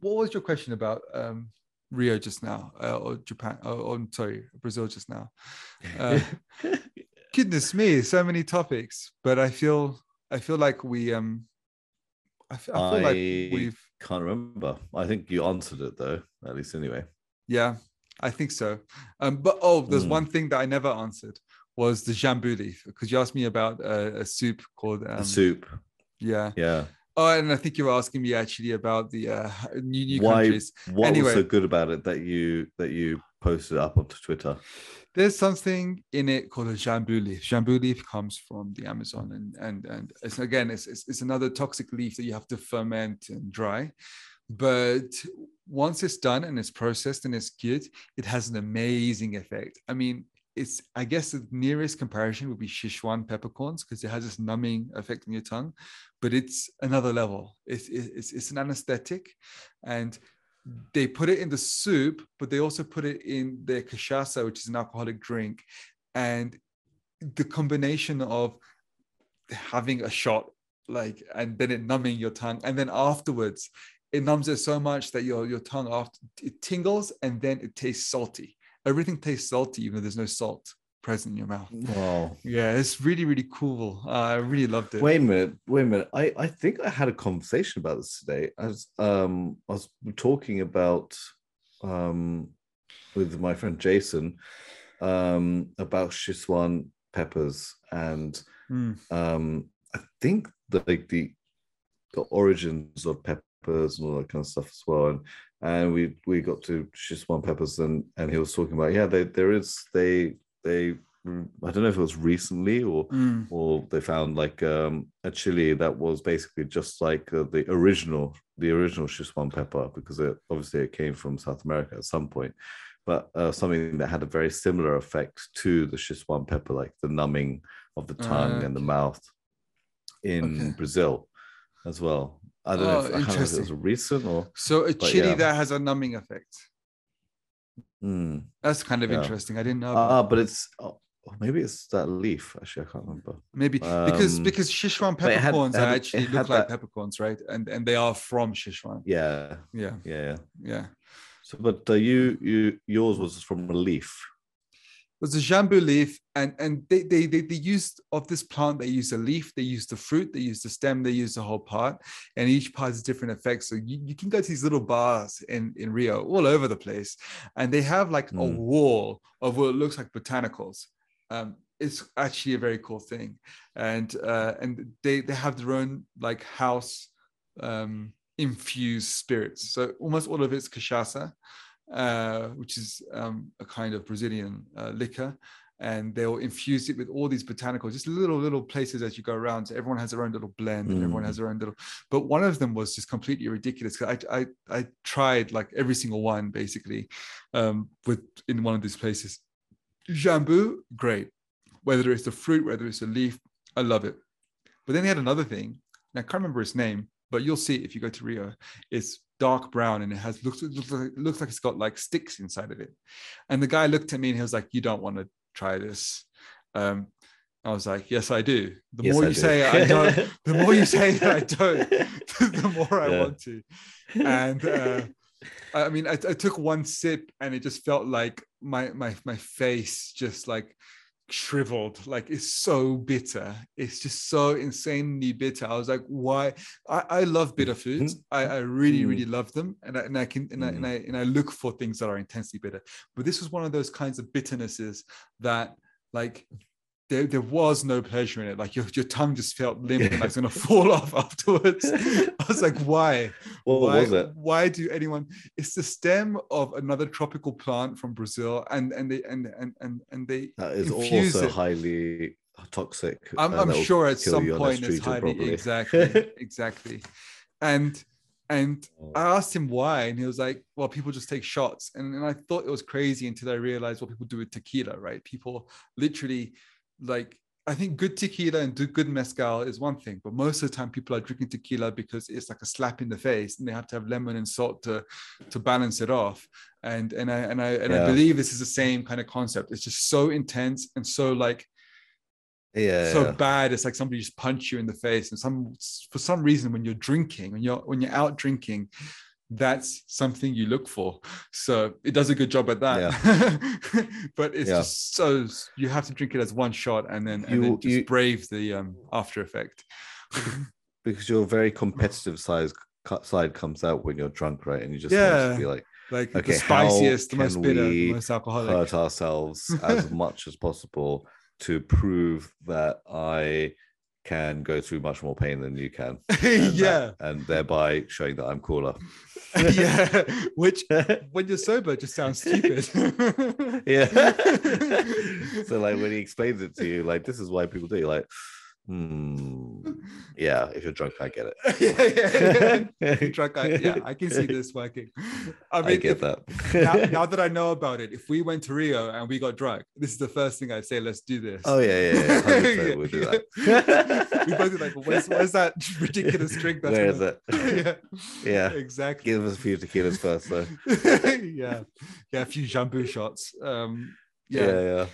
What was your question about um, Rio just now, uh, or Japan? Oh, or, I'm sorry, Brazil just now. Uh, (laughs) goodness me, so many topics, but I feel I feel like we um I feel, I feel like we've Can't remember. I think you answered it though, at least anyway. yeah, I think so. Um, but oh, there's Mm. one thing that I never answered was the jambu leaf because you asked me about uh, a soup called um, soup. Yeah. Yeah. Oh, and I think you were asking me actually about the uh, new new Why? countries. What Anyway. was so good about it that you that you posted up onto Twitter? There's something in it called a jambu leaf. Jambu leaf comes from the Amazon, and and and it's again, it's, it's it's another toxic leaf that you have to ferment and dry. But once it's done and it's processed and it's good, it has an amazing effect. I mean, it's I guess the nearest comparison would be Sichuan peppercorns because it has this numbing effect on your tongue, but it's another level. It's it's it's an anesthetic, and they put it in the soup, but they also put it in their cachaça, which is an alcoholic drink. And the combination of having a shot, like, and then it numbing your tongue, and then afterwards, it numbs it so much that your your tongue after it tingles and then it tastes salty. Everything tastes salty, even though there's no salt present in your mouth. Wow. Yeah, it's really, really cool. Uh, I really loved it. Wait a minute. Wait a minute. I, I think I had a conversation about this today. I was um I was talking about um with my friend Jason um about Szechuan peppers and Mm, um I think the like the the origins of peppers and all that kind of stuff as well. And and we we got to Szechuan peppers and and he was talking about yeah they there is they they I don't know if it was recently or mm, or they found like um, a chili that was basically just like uh, the original the original Szechuan pepper because it obviously it came from South America at some point but uh, something that had a very similar effect to the Szechuan pepper like the numbing of the tongue and the mouth in Okay. Brazil as well I don't know Oh, if, I don't know if it was recent or So a chili yeah. that has a numbing effect. Hmm. That's kind of Yeah. interesting. I didn't know. about ah but it's oh, maybe it's that leaf actually I can't remember Maybe because Um, because Sichuan but it had- peppercorns had- actually look like that- peppercorns, right? And and they are from Sichuan. yeah Yeah, yeah yeah yeah. so but uh, you you yours was from a leaf was a jambu leaf, and and they they they, they used of this plant. They use the leaf, they use the fruit, they use the stem, they use the whole part, and each part has different effects. So you, you can go to these little bars in in Rio, all over the place, and they have like a Mm. wall of what looks like botanicals. Um, it's actually a very cool thing, and uh, and they they have their own like house um, infused spirits. So almost all of it's cachaça, uh, which is um, a kind of Brazilian uh, liquor. And they'll infuse it with all these botanicals, just little, little places as you go around. So everyone has their own little blend and everyone Mm. has their own little. But one of them was just completely ridiculous. I, I, I tried like every single one basically um, with in one of these places. Jambu, great. Whether it's the fruit, whether it's a leaf, I love it. But then they had another thing, and I can't remember its name, but you'll see if you go to Rio. It's dark brown and it has looks looks like, looks like it's got like sticks inside of it. And the guy looked at me and he was like, "You don't want to try this." Um, I was like, "Yes, I do." The Yes, more I you do. say I don't, (laughs) the more you say I don't, (laughs) the more I Yeah. want to. And uh, I mean, I, I took one sip and it just felt like my my my face just like shriveled like it's so bitter. It's just so insanely bitter. I was like why? I, I love bitter foods. I, I really Mm. really love them and I, and I can and I, and I and i look for things that are intensely bitter. But this was one of those kinds of bitternesses that like there, there was no pleasure in it like your, your tongue just felt limp and it's gonna (laughs) fall off afterwards i was like why what why, was it Why do anyone? It's the stem of another tropical plant from Brazil, and and they and and and, and they that is also it. highly toxic I'm, uh, I'm sure at some point it's highly properly. exactly (laughs) exactly, and And Oh. I asked him why, and he was like, "Well, people just take shots." And, and I thought it was crazy until I realized what people do with tequila. Right? People literally like. I think good tequila and do good mezcal is one thing, but most of the time people are drinking tequila because it's like a slap in the face, and they have to have lemon and salt to to balance it off. And and I and I and I believe this is the same kind of concept. It's just so intense and so like Yeah. so yeah. bad it's like somebody just punch you in the face and some for some reason when you're drinking when you're when you're out drinking that's something you look for so it does a good job at that (laughs) but it's Yeah. just so you have to drink it as one shot and then and then just you- brave the um after effect because your very competitive size side comes out when you're drunk, right? And you just Yeah. to be like like Okay, the spiciest the most bitter the most alcoholic hurt ourselves as (laughs) much as possible to prove that I can go through much more pain than you can. (laughs) and yeah that- and thereby showing that I'm cooler. (laughs) yeah (laughs) which when you're sober just sounds stupid yeah. so like when he explains it to you, like this is why people do, like, hmm, yeah. If you're drunk, I get it. (laughs) yeah, yeah, yeah. Drunk, I, yeah, I can see this working. (laughs) I I, mean, get if- that. now, now (laughs) that I know about it, if we went to Rio and we got drunk, this is the first thing I'd say. Let's do this. oh yeah, yeah, yeah. we'll do that. we both be like, where's, where's that ridiculous drink? That's Where is it? yeah, Yeah. exactly. Give us a few tequilas first, though. yeah, yeah, a few jambu shots. Um, Yeah, yeah, yeah.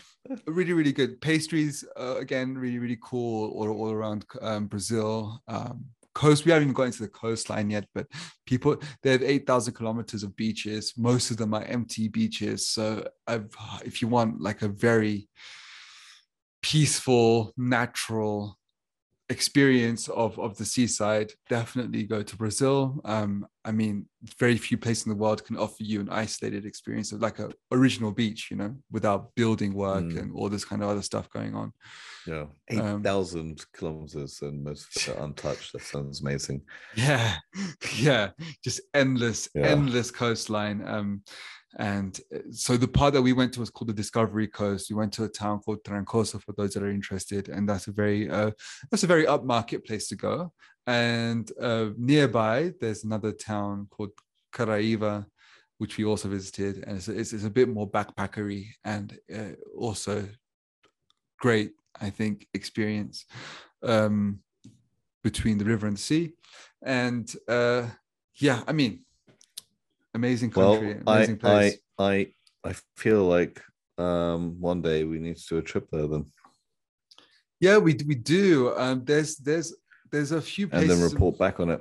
Really really good. Pastries uh, again really really cool all, all around um, brazil. Um, coast we haven't even got into the coastline yet but people they have 8000 kilometers of beaches. Most of them are empty beaches. So I've, if you want like a very peaceful natural experience of of the seaside definitely go to brazil um i mean very few places in the world can offer you an isolated experience of like a original beach you know without building work Mm. and all this kind of other stuff going on Yeah. Um, 8,000 kilometers and most untouched. That sounds amazing. (laughs) yeah (laughs) yeah just endless Yeah. endless coastline um and uh, so the part that we went to was called the discovery coast. We went to a town called trancoso for those that are interested and that's a very uh that's a very upmarket place to go. And uh nearby there's another town called Caraiva which we also visited and it's, it's, it's a bit more backpackery and uh, also great i think experience um between the river and the sea. And uh yeah i mean amazing country well, I, amazing place. I, I, I feel like um, one day we need to do a trip there then. Yeah we we do. Um there's there's there's a few and then report back on it.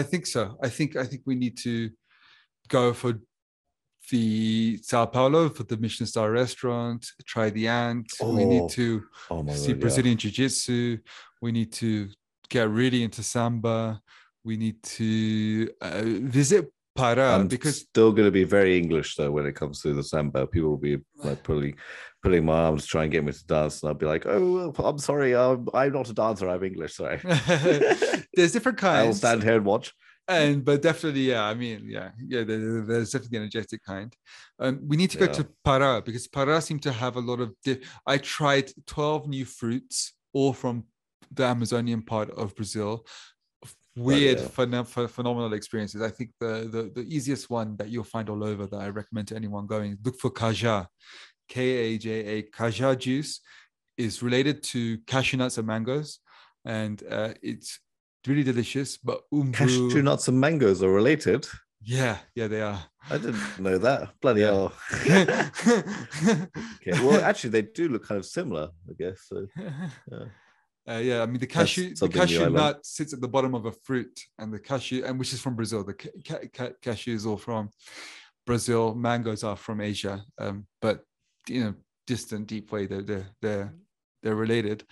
i think so. I think i think we need to go for the sao paulo for the michelin star restaurant try the ant. We Oh, need to Oh see brazilian jiu-jitsu. We need to get really into samba. We need to uh, visit para. I'm because still going to be very English though when it comes to the samba. People will be like pulling, pulling my arms trying to get me to dance, and I'll be like, "Oh, I'm sorry, I'm, I'm not a dancer. I'm English. Sorry, (laughs) there's different (laughs) kinds. I'll stand here and watch." and but definitely yeah i mean yeah yeah there- there- there's definitely the energetic kind um we need to go Yeah. to para because para seem to have a lot of di- i tried 12 new fruits all from the amazonian part of brazil weird yeah. pheno- ph- phenomenal experiences i think the, the the easiest one that you'll find all over that i recommend to anyone going look for kaja k-a-j-a kaja juice is related to cashew nuts and mangoes and uh, it's really delicious but umbu Cashew nuts and mangoes are related. yeah, yeah, they are. I didn't know that. Bloody hell. (laughs) Okay. Well, actually, they do look kind of similar, I guess. So, (laughs) yeah. Uh, yeah, I mean the cashew, the something new I cashew nut sits at the bottom of a fruit, and the cashew, and which is from Brazil. The ca- ca- ca- cashew is all from Brazil. Mangoes are from Asia, um, but you know, distant, deep way. They're they're they're, they're related,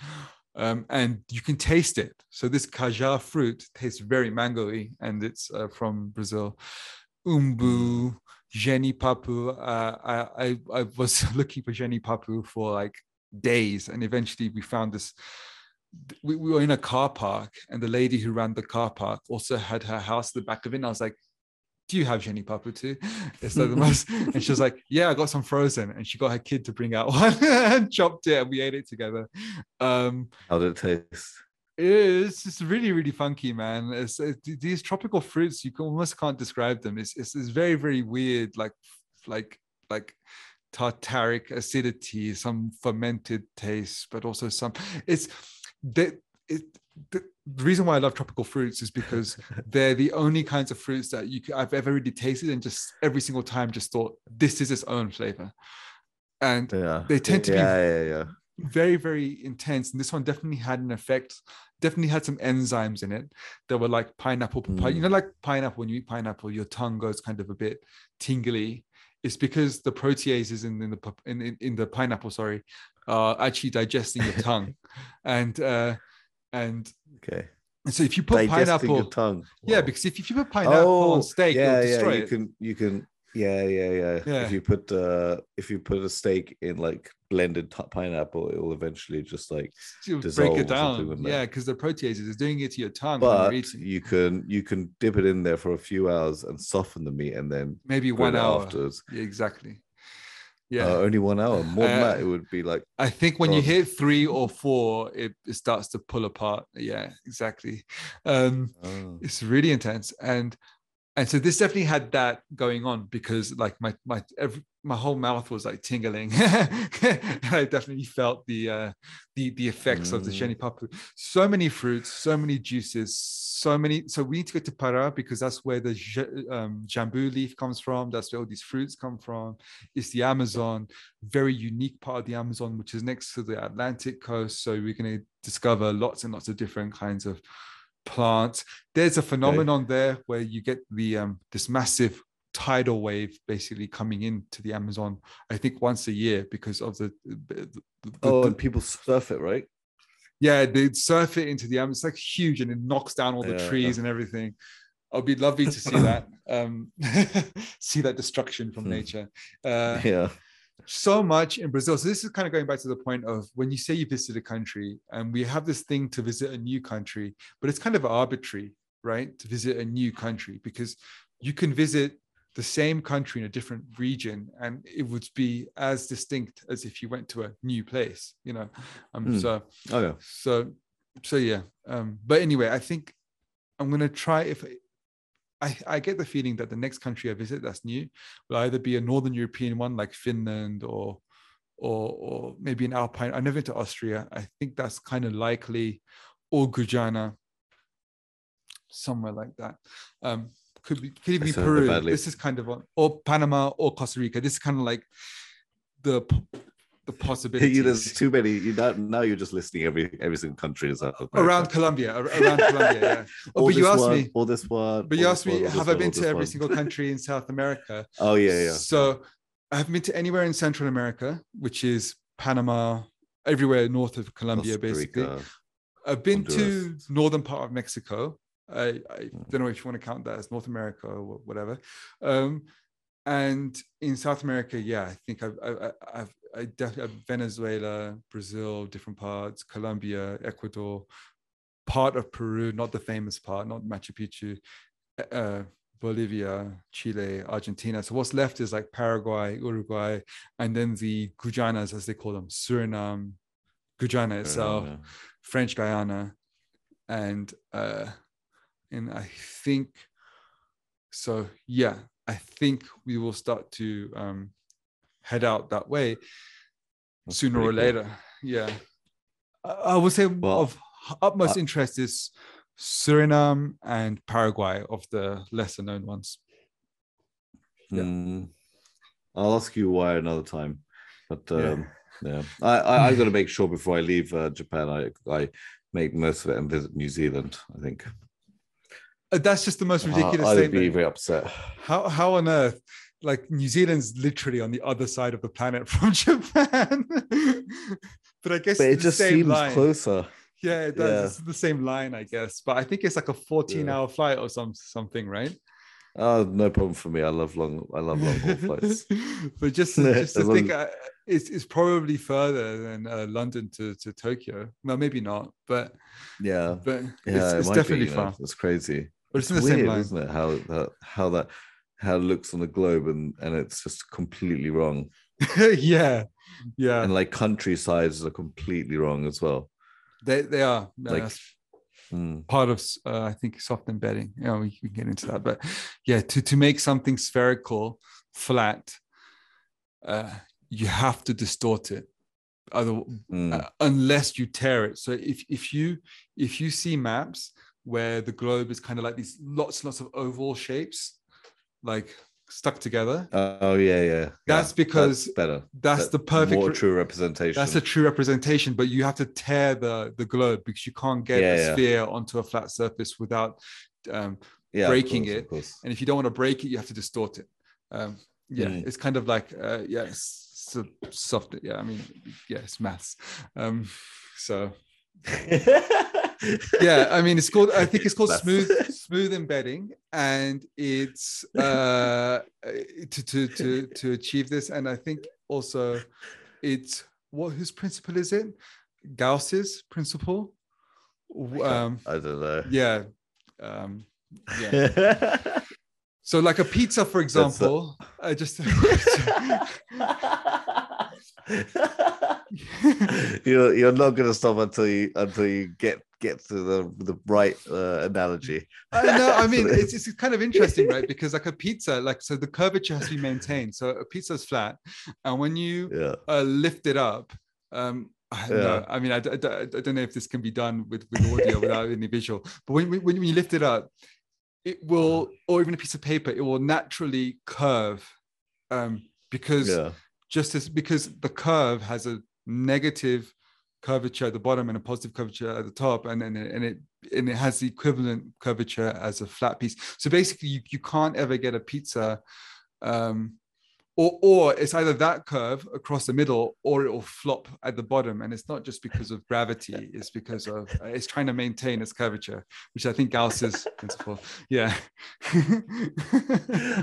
um, and you can taste it. So this kaja fruit tastes very mangoey, and it's uh, from Brazil. Umbu, jenipapo. Uh, I, I I was (laughs) looking for jenipapo for like days, and eventually we found this. We, we were in a car park, and the lady who ran the car park also had her house at the back of it. And I was like, "Do you have jenipapo too?" (laughs) It's like the most, (laughs) and she was like, "Yeah, I got some frozen," and she got her kid to bring out (laughs) one and chopped it, and we ate it together. Um, How did it taste? It's just really, really funky, man. It's, these tropical fruits. You can, almost can't describe them. It's, it's, it's very, very weird. Like, like, like tartaric acidity, some fermented taste, but also some. It's that it. The, the reason why I love tropical fruits is because (laughs) they're the only kinds of fruits that you I've ever really tasted and just every single time just thought this is its own flavor, and yeah. they tend to yeah, be yeah, yeah. very very intense. And this one definitely had an effect. Definitely had some enzymes in it that were like pineapple. Mm. You know, like pineapple. When you eat pineapple, your tongue goes kind of a bit tingly. It's because the proteases in, in the in, in, in the pineapple, sorry, are actually digesting your tongue, (laughs) and uh, and Okay. and so if you put Digesting pineapple, your tongue. yeah, because if, if you put pineapple on steak, yeah, it'll destroy yeah. You it. can, you can, yeah, yeah, yeah. Yeah. If you put, uh, if you put a steak in like blended t- pineapple, it will eventually just like. You'll dissolve break it down. Yeah, because the proteases is doing it to your tongue But you can, you can dip it in there for a few hours and soften the meat, and then Maybe one hour. afterwards. Yeah, exactly. Yeah. Uh, only one hour. More than that, Uh, it would be like. I think when you hit three or four, it, it starts to pull apart. Yeah, exactly. Um, oh. it's really intense, and and so this definitely had that going on because like my my every, my whole mouth was like tingling. (laughs) I definitely felt the uh, the the effects of the Mm. jenipapo. So many fruits, so many juices, so many. So we need to go to Para because that's where the um, jambu leaf comes from. That's where all these fruits come from. It's the Amazon, very unique part of the Amazon, which is next to the Atlantic coast. So we're going to discover lots and lots of different kinds of plants. There's a phenomenon there where you get the um, this massive tidal wave basically coming into the Amazon. I think once a year because of the, the, the- Oh, the- and people surf it, right? yeah they surf it into the Amazon. It's like huge and it knocks down all the Yeah. trees and everything. I'll be lovely to see (laughs) that. Um, (laughs) see that destruction from Hmm. nature. Uh, yeah. So much in Brazil. So this is kind of going back to the point of when you say you visit a country, and we have this thing to visit a new country, but it's kind of arbitrary, right? To visit a new country because you can visit the same country in a different region, and it would be as distinct as if you went to a new place. You know, um, Hmm. so Oh yeah. so so yeah. Um, but anyway, I think I'm gonna try if. I, I get the feeling that the next country I visit that's new will either be a northern European one like Finland or or or maybe an Alpine. I've never been to Austria. I think that's kind of likely, or Guyana, somewhere like that. Um, could be could even be Peru. badly. This is kind of on, or Panama or Costa Rica. This is kind of like the the possibilities You, there's too many. You now, now you're just listing every every single country in South America. around Colombia. Around Colombia, yeah. (laughs) Oh, but you asked one, me. all this one. But you asked me, have I been to every one. single country in South America? (laughs) Oh yeah, yeah. So I haven't been to anywhere in Central America, which is Panama, everywhere north of Colombia, basically. I've been to northern part of Mexico. I, I Mm. don't know if you want to count that as North America or whatever. Um, and in South America, yeah, I think I've, I, I- I've, I definitely Venezuela, Brazil, different parts, Colombia, Ecuador, part of Peru, not the famous part, not Machu Picchu, uh, Bolivia, Chile, Argentina. So what's left is like Paraguay, Uruguay, and then the Guyanas, as they call them, Suriname, Guyana itself. Uh, French Guiana, and uh, and I think so. Yeah, I think we will start to um, head out that way That's sooner or pretty cool. later. Yeah, I, I would say Well, of utmost uh, interest is Suriname and Paraguay of the lesser known ones. Yeah. hmm. I'll ask you why another time. But Yeah. um, yeah, I, I I got to make sure before I leave uh, Japan, I I make most of it and visit New Zealand. I think Uh, That's just the most ridiculous I, I would statement. be very upset. How how on earth? Like New Zealand's literally on the other side of the planet (laughs) from Japan. but I guess But it just seems line. closer. Yeah, it does. Yeah. It's the same line, I guess. But I think it's like a 14 Yeah. hour flight or some something, right? Oh, no problem for me. I love long. I love long haul flights. (laughs) but just (laughs) just to think, uh, it's it's probably further than uh, London to to Tokyo. No, maybe not, but Yeah, but yeah, it's, it it's might be, definitely you know, far. It's crazy. But it's in It's the same line. isn't it? How that how that how it looks on the globe and and it's just completely wrong. (laughs) yeah, yeah. And like country sides are completely wrong as well. They they are. No, Like, Mm. part of uh, I think soft embedding. You know, we can get into that, but yeah, to to make something spherical, flat, uh, you have to distort it, other Mm. uh, unless you tear it. So if if you if you see maps where the globe is kind of like these lots and lots of oval shapes, like stuck together, oh yeah, yeah. That's Yeah, because that's better. that's That- the perfect. more true representation. That's a true representation, but you have to tear the the globe because you can't get Yeah, a yeah. sphere onto a flat surface without. Um, yeah, breaking course, it. And if you don't want to break it, you have to distort it. Um, yeah, Mm. it's kind of like uh, yeah, it's, it's soft. Yeah, I mean, yeah, it's maths. Um, so (laughs) yeah, I mean, it's called. I think it's called smooth smooth embedding, and it's uh, to to to to achieve this. And I think also it's what whose principle is it? Gauss's principle. Um, I don't know. yeah. Um, yeah. (laughs) So, like a pizza, for example, I just (laughs) (laughs) (laughs) (laughs) you're you're not gonna stop until you until you get get to the the right uh, analogy. I know. I mean, (laughs) it's, it's kind of interesting, right? Because like a pizza, like so, the curvature has to be maintained. So a pizza is flat, and when you Yeah. uh, lift it up, um, I don't know. I mean, I, I I don't know if this can be done with with audio without any visual. But when, when when you lift it up, it will, or even a piece of paper, it will naturally curve, um, because Yeah. Just as because the curve has a negative curvature at the bottom and a positive curvature at the top and and, and it and it has the equivalent curvature as a flat piece. So basically you, you can't ever get a pizza um or or it's either that curve across the middle or it will flop at the bottom. And it's not just because of gravity it's because of uh, it's trying to maintain its curvature which i think gauss's principle. Yeah. (laughs)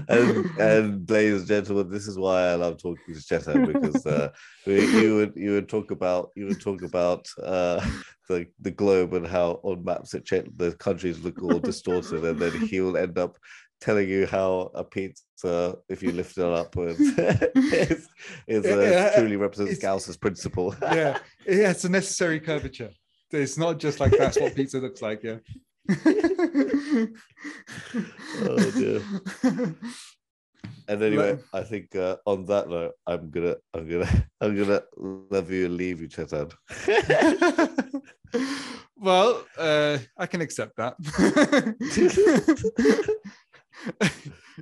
And, and ladies and gentlemen, this is why I love talking to Chetan because uh, you would you would talk about you would talk about uh, the the globe and how on maps it the countries look all distorted, and then he will end up telling you how a pizza, if you lift it up, (laughs) (laughs) is, is, uh, truly represents it's- Gauss's principle. (laughs) yeah yeah it's a necessary curvature it's not just like that's what pizza looks like yeah Oh, dear. And anyway, I think uh, on that note, I'm gonna, I'm gonna, I'm gonna love you and leave you, Chetan. well uh, i can accept that (laughs)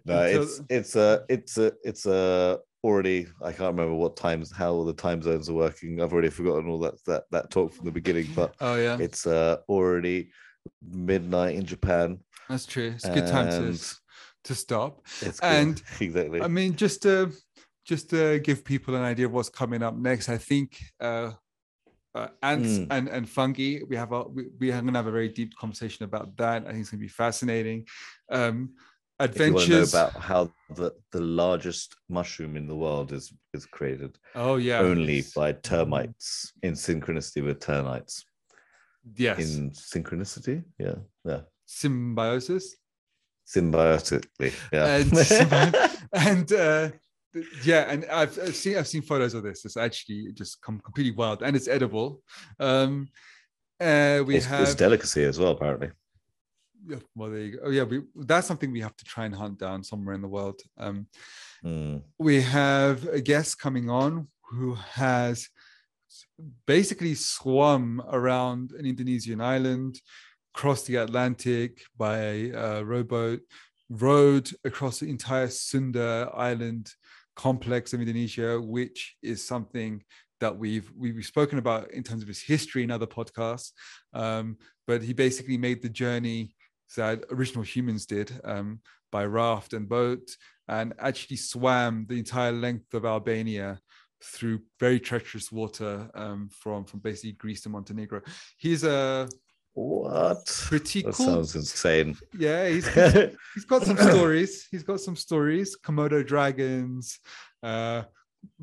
No, it's it's a it's a it's a already. I can't remember what times how the time zones are working. I've already forgotten all that that that talk from the beginning, but oh yeah it's uh already midnight in Japan. that's true it's a good time to and to stop It's good. And, (laughs) exactly. I mean, just to just to give people an idea of what's coming up next, I think uh, uh, ants Mm. and and fungi. We have a we, we are gonna have a very deep conversation about that. I think it's gonna be fascinating. Um, if you want to know adventures. about how the, the largest mushroom in the world is is created oh yeah, only by termites in synchronicity with termites. yes, In synchronicity, yeah, yeah, symbiosis symbiotically, yeah. and symbi- (laughs) and uh, yeah, and I've, I've seen I've seen photos of this. It's actually just come completely wild, and it's edible. Um, uh, we it's, have it's delicacy as well, apparently. Yeah, well, there you go. Oh, yeah, we, that's something we have to try and hunt down somewhere in the world. Um, Mm. we have a guest coming on who has basically swum around an Indonesian island, crossed the Atlantic by a rowboat, rowed across the entire Sunda Island complex of Indonesia, which is something that we've we've spoken about in terms of his history in other podcasts. Um, but he basically made the journey that original humans did um, by raft and boat, and actually swam the entire length of Albania through very treacherous water um, from from basically Greece to Montenegro. He's a What? pretty That cool. sounds insane. Yeah, he's, (laughs) he's he's got some stories. He's got some stories. Komodo dragons, uh,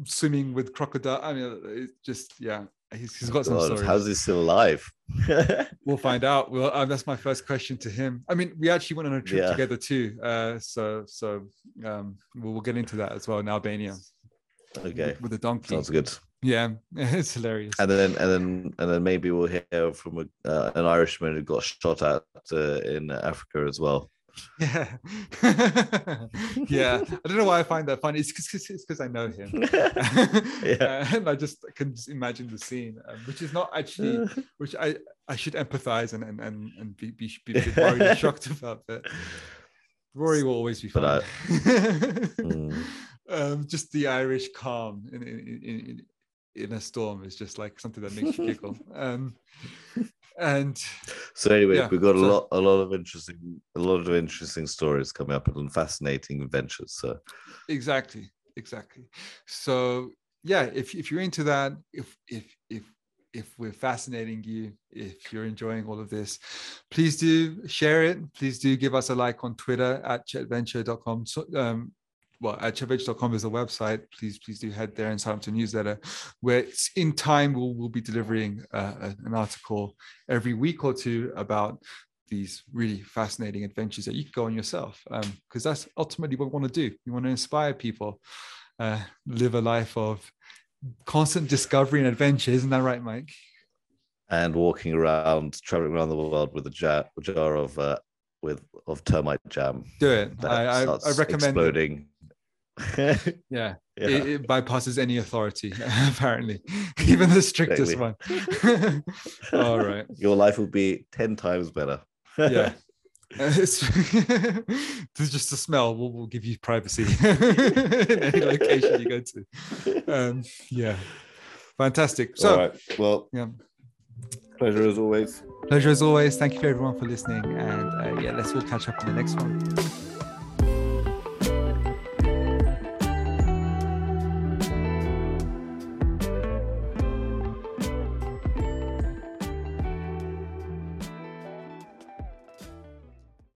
swimming with crocodile. I mean, it's just yeah. He's, he's got some God, stories. how's he still alive? (laughs) We'll find out. Well, uh, that's my first question to him. I mean, we actually went on a trip Yeah. together too. Uh, so so um, we'll, we'll get into that as well in Albania okay, with the donkey. sounds good. Yeah, (laughs) it's hilarious. And then and then and then maybe we'll hear from a, uh, an Irishman who got shot at uh, in Africa as well. Yeah, (laughs) yeah. (laughs) I don't know why I find that funny. It's because I know him. (laughs) yeah, and I just can just imagine the scene, um, which is not actually, which I I should empathize and and and, and be be, be, worried shocked about. But Rory will always be fun. I, mm. um, just the Irish calm in in, in in a storm is just like something that makes you giggle. Um, and so anyway, yeah, we've got so, a lot, a lot of interesting, a lot of interesting stories coming up and fascinating adventures. So exactly, exactly. So yeah, if if you're into that, if if if if we're fascinating you, if you're enjoying all of this, please do share it. Please do give us a like on Twitter at chetventure.com. So, um, well, at chetventure.com is the website. Please, please do head there and sign up to newsletter where in time we'll, we'll be delivering uh, an article every week or two about these really fascinating adventures that you can go on yourself. Because um, that's ultimately what we want to do. We want to inspire people, uh, live a life of constant discovery and adventure. Isn't that right, Mike? And walking around, traveling around the world with a jar, jar of uh, with of termite jam. Do it. I, I, I, recommend exploding. (laughs) Yeah, yeah. It, it, bypasses any authority, (laughs) apparently, (laughs) even the strictest one. All right. Your life will be 10 times better. yeah. it's just a smell will, will give you privacy in any location you go to. Um, yeah. Fantastic. So, All right. well, yeah. Pleasure as always. Pleasure as always. Thank you for everyone for listening. And uh, yeah, let's all catch up in the next one.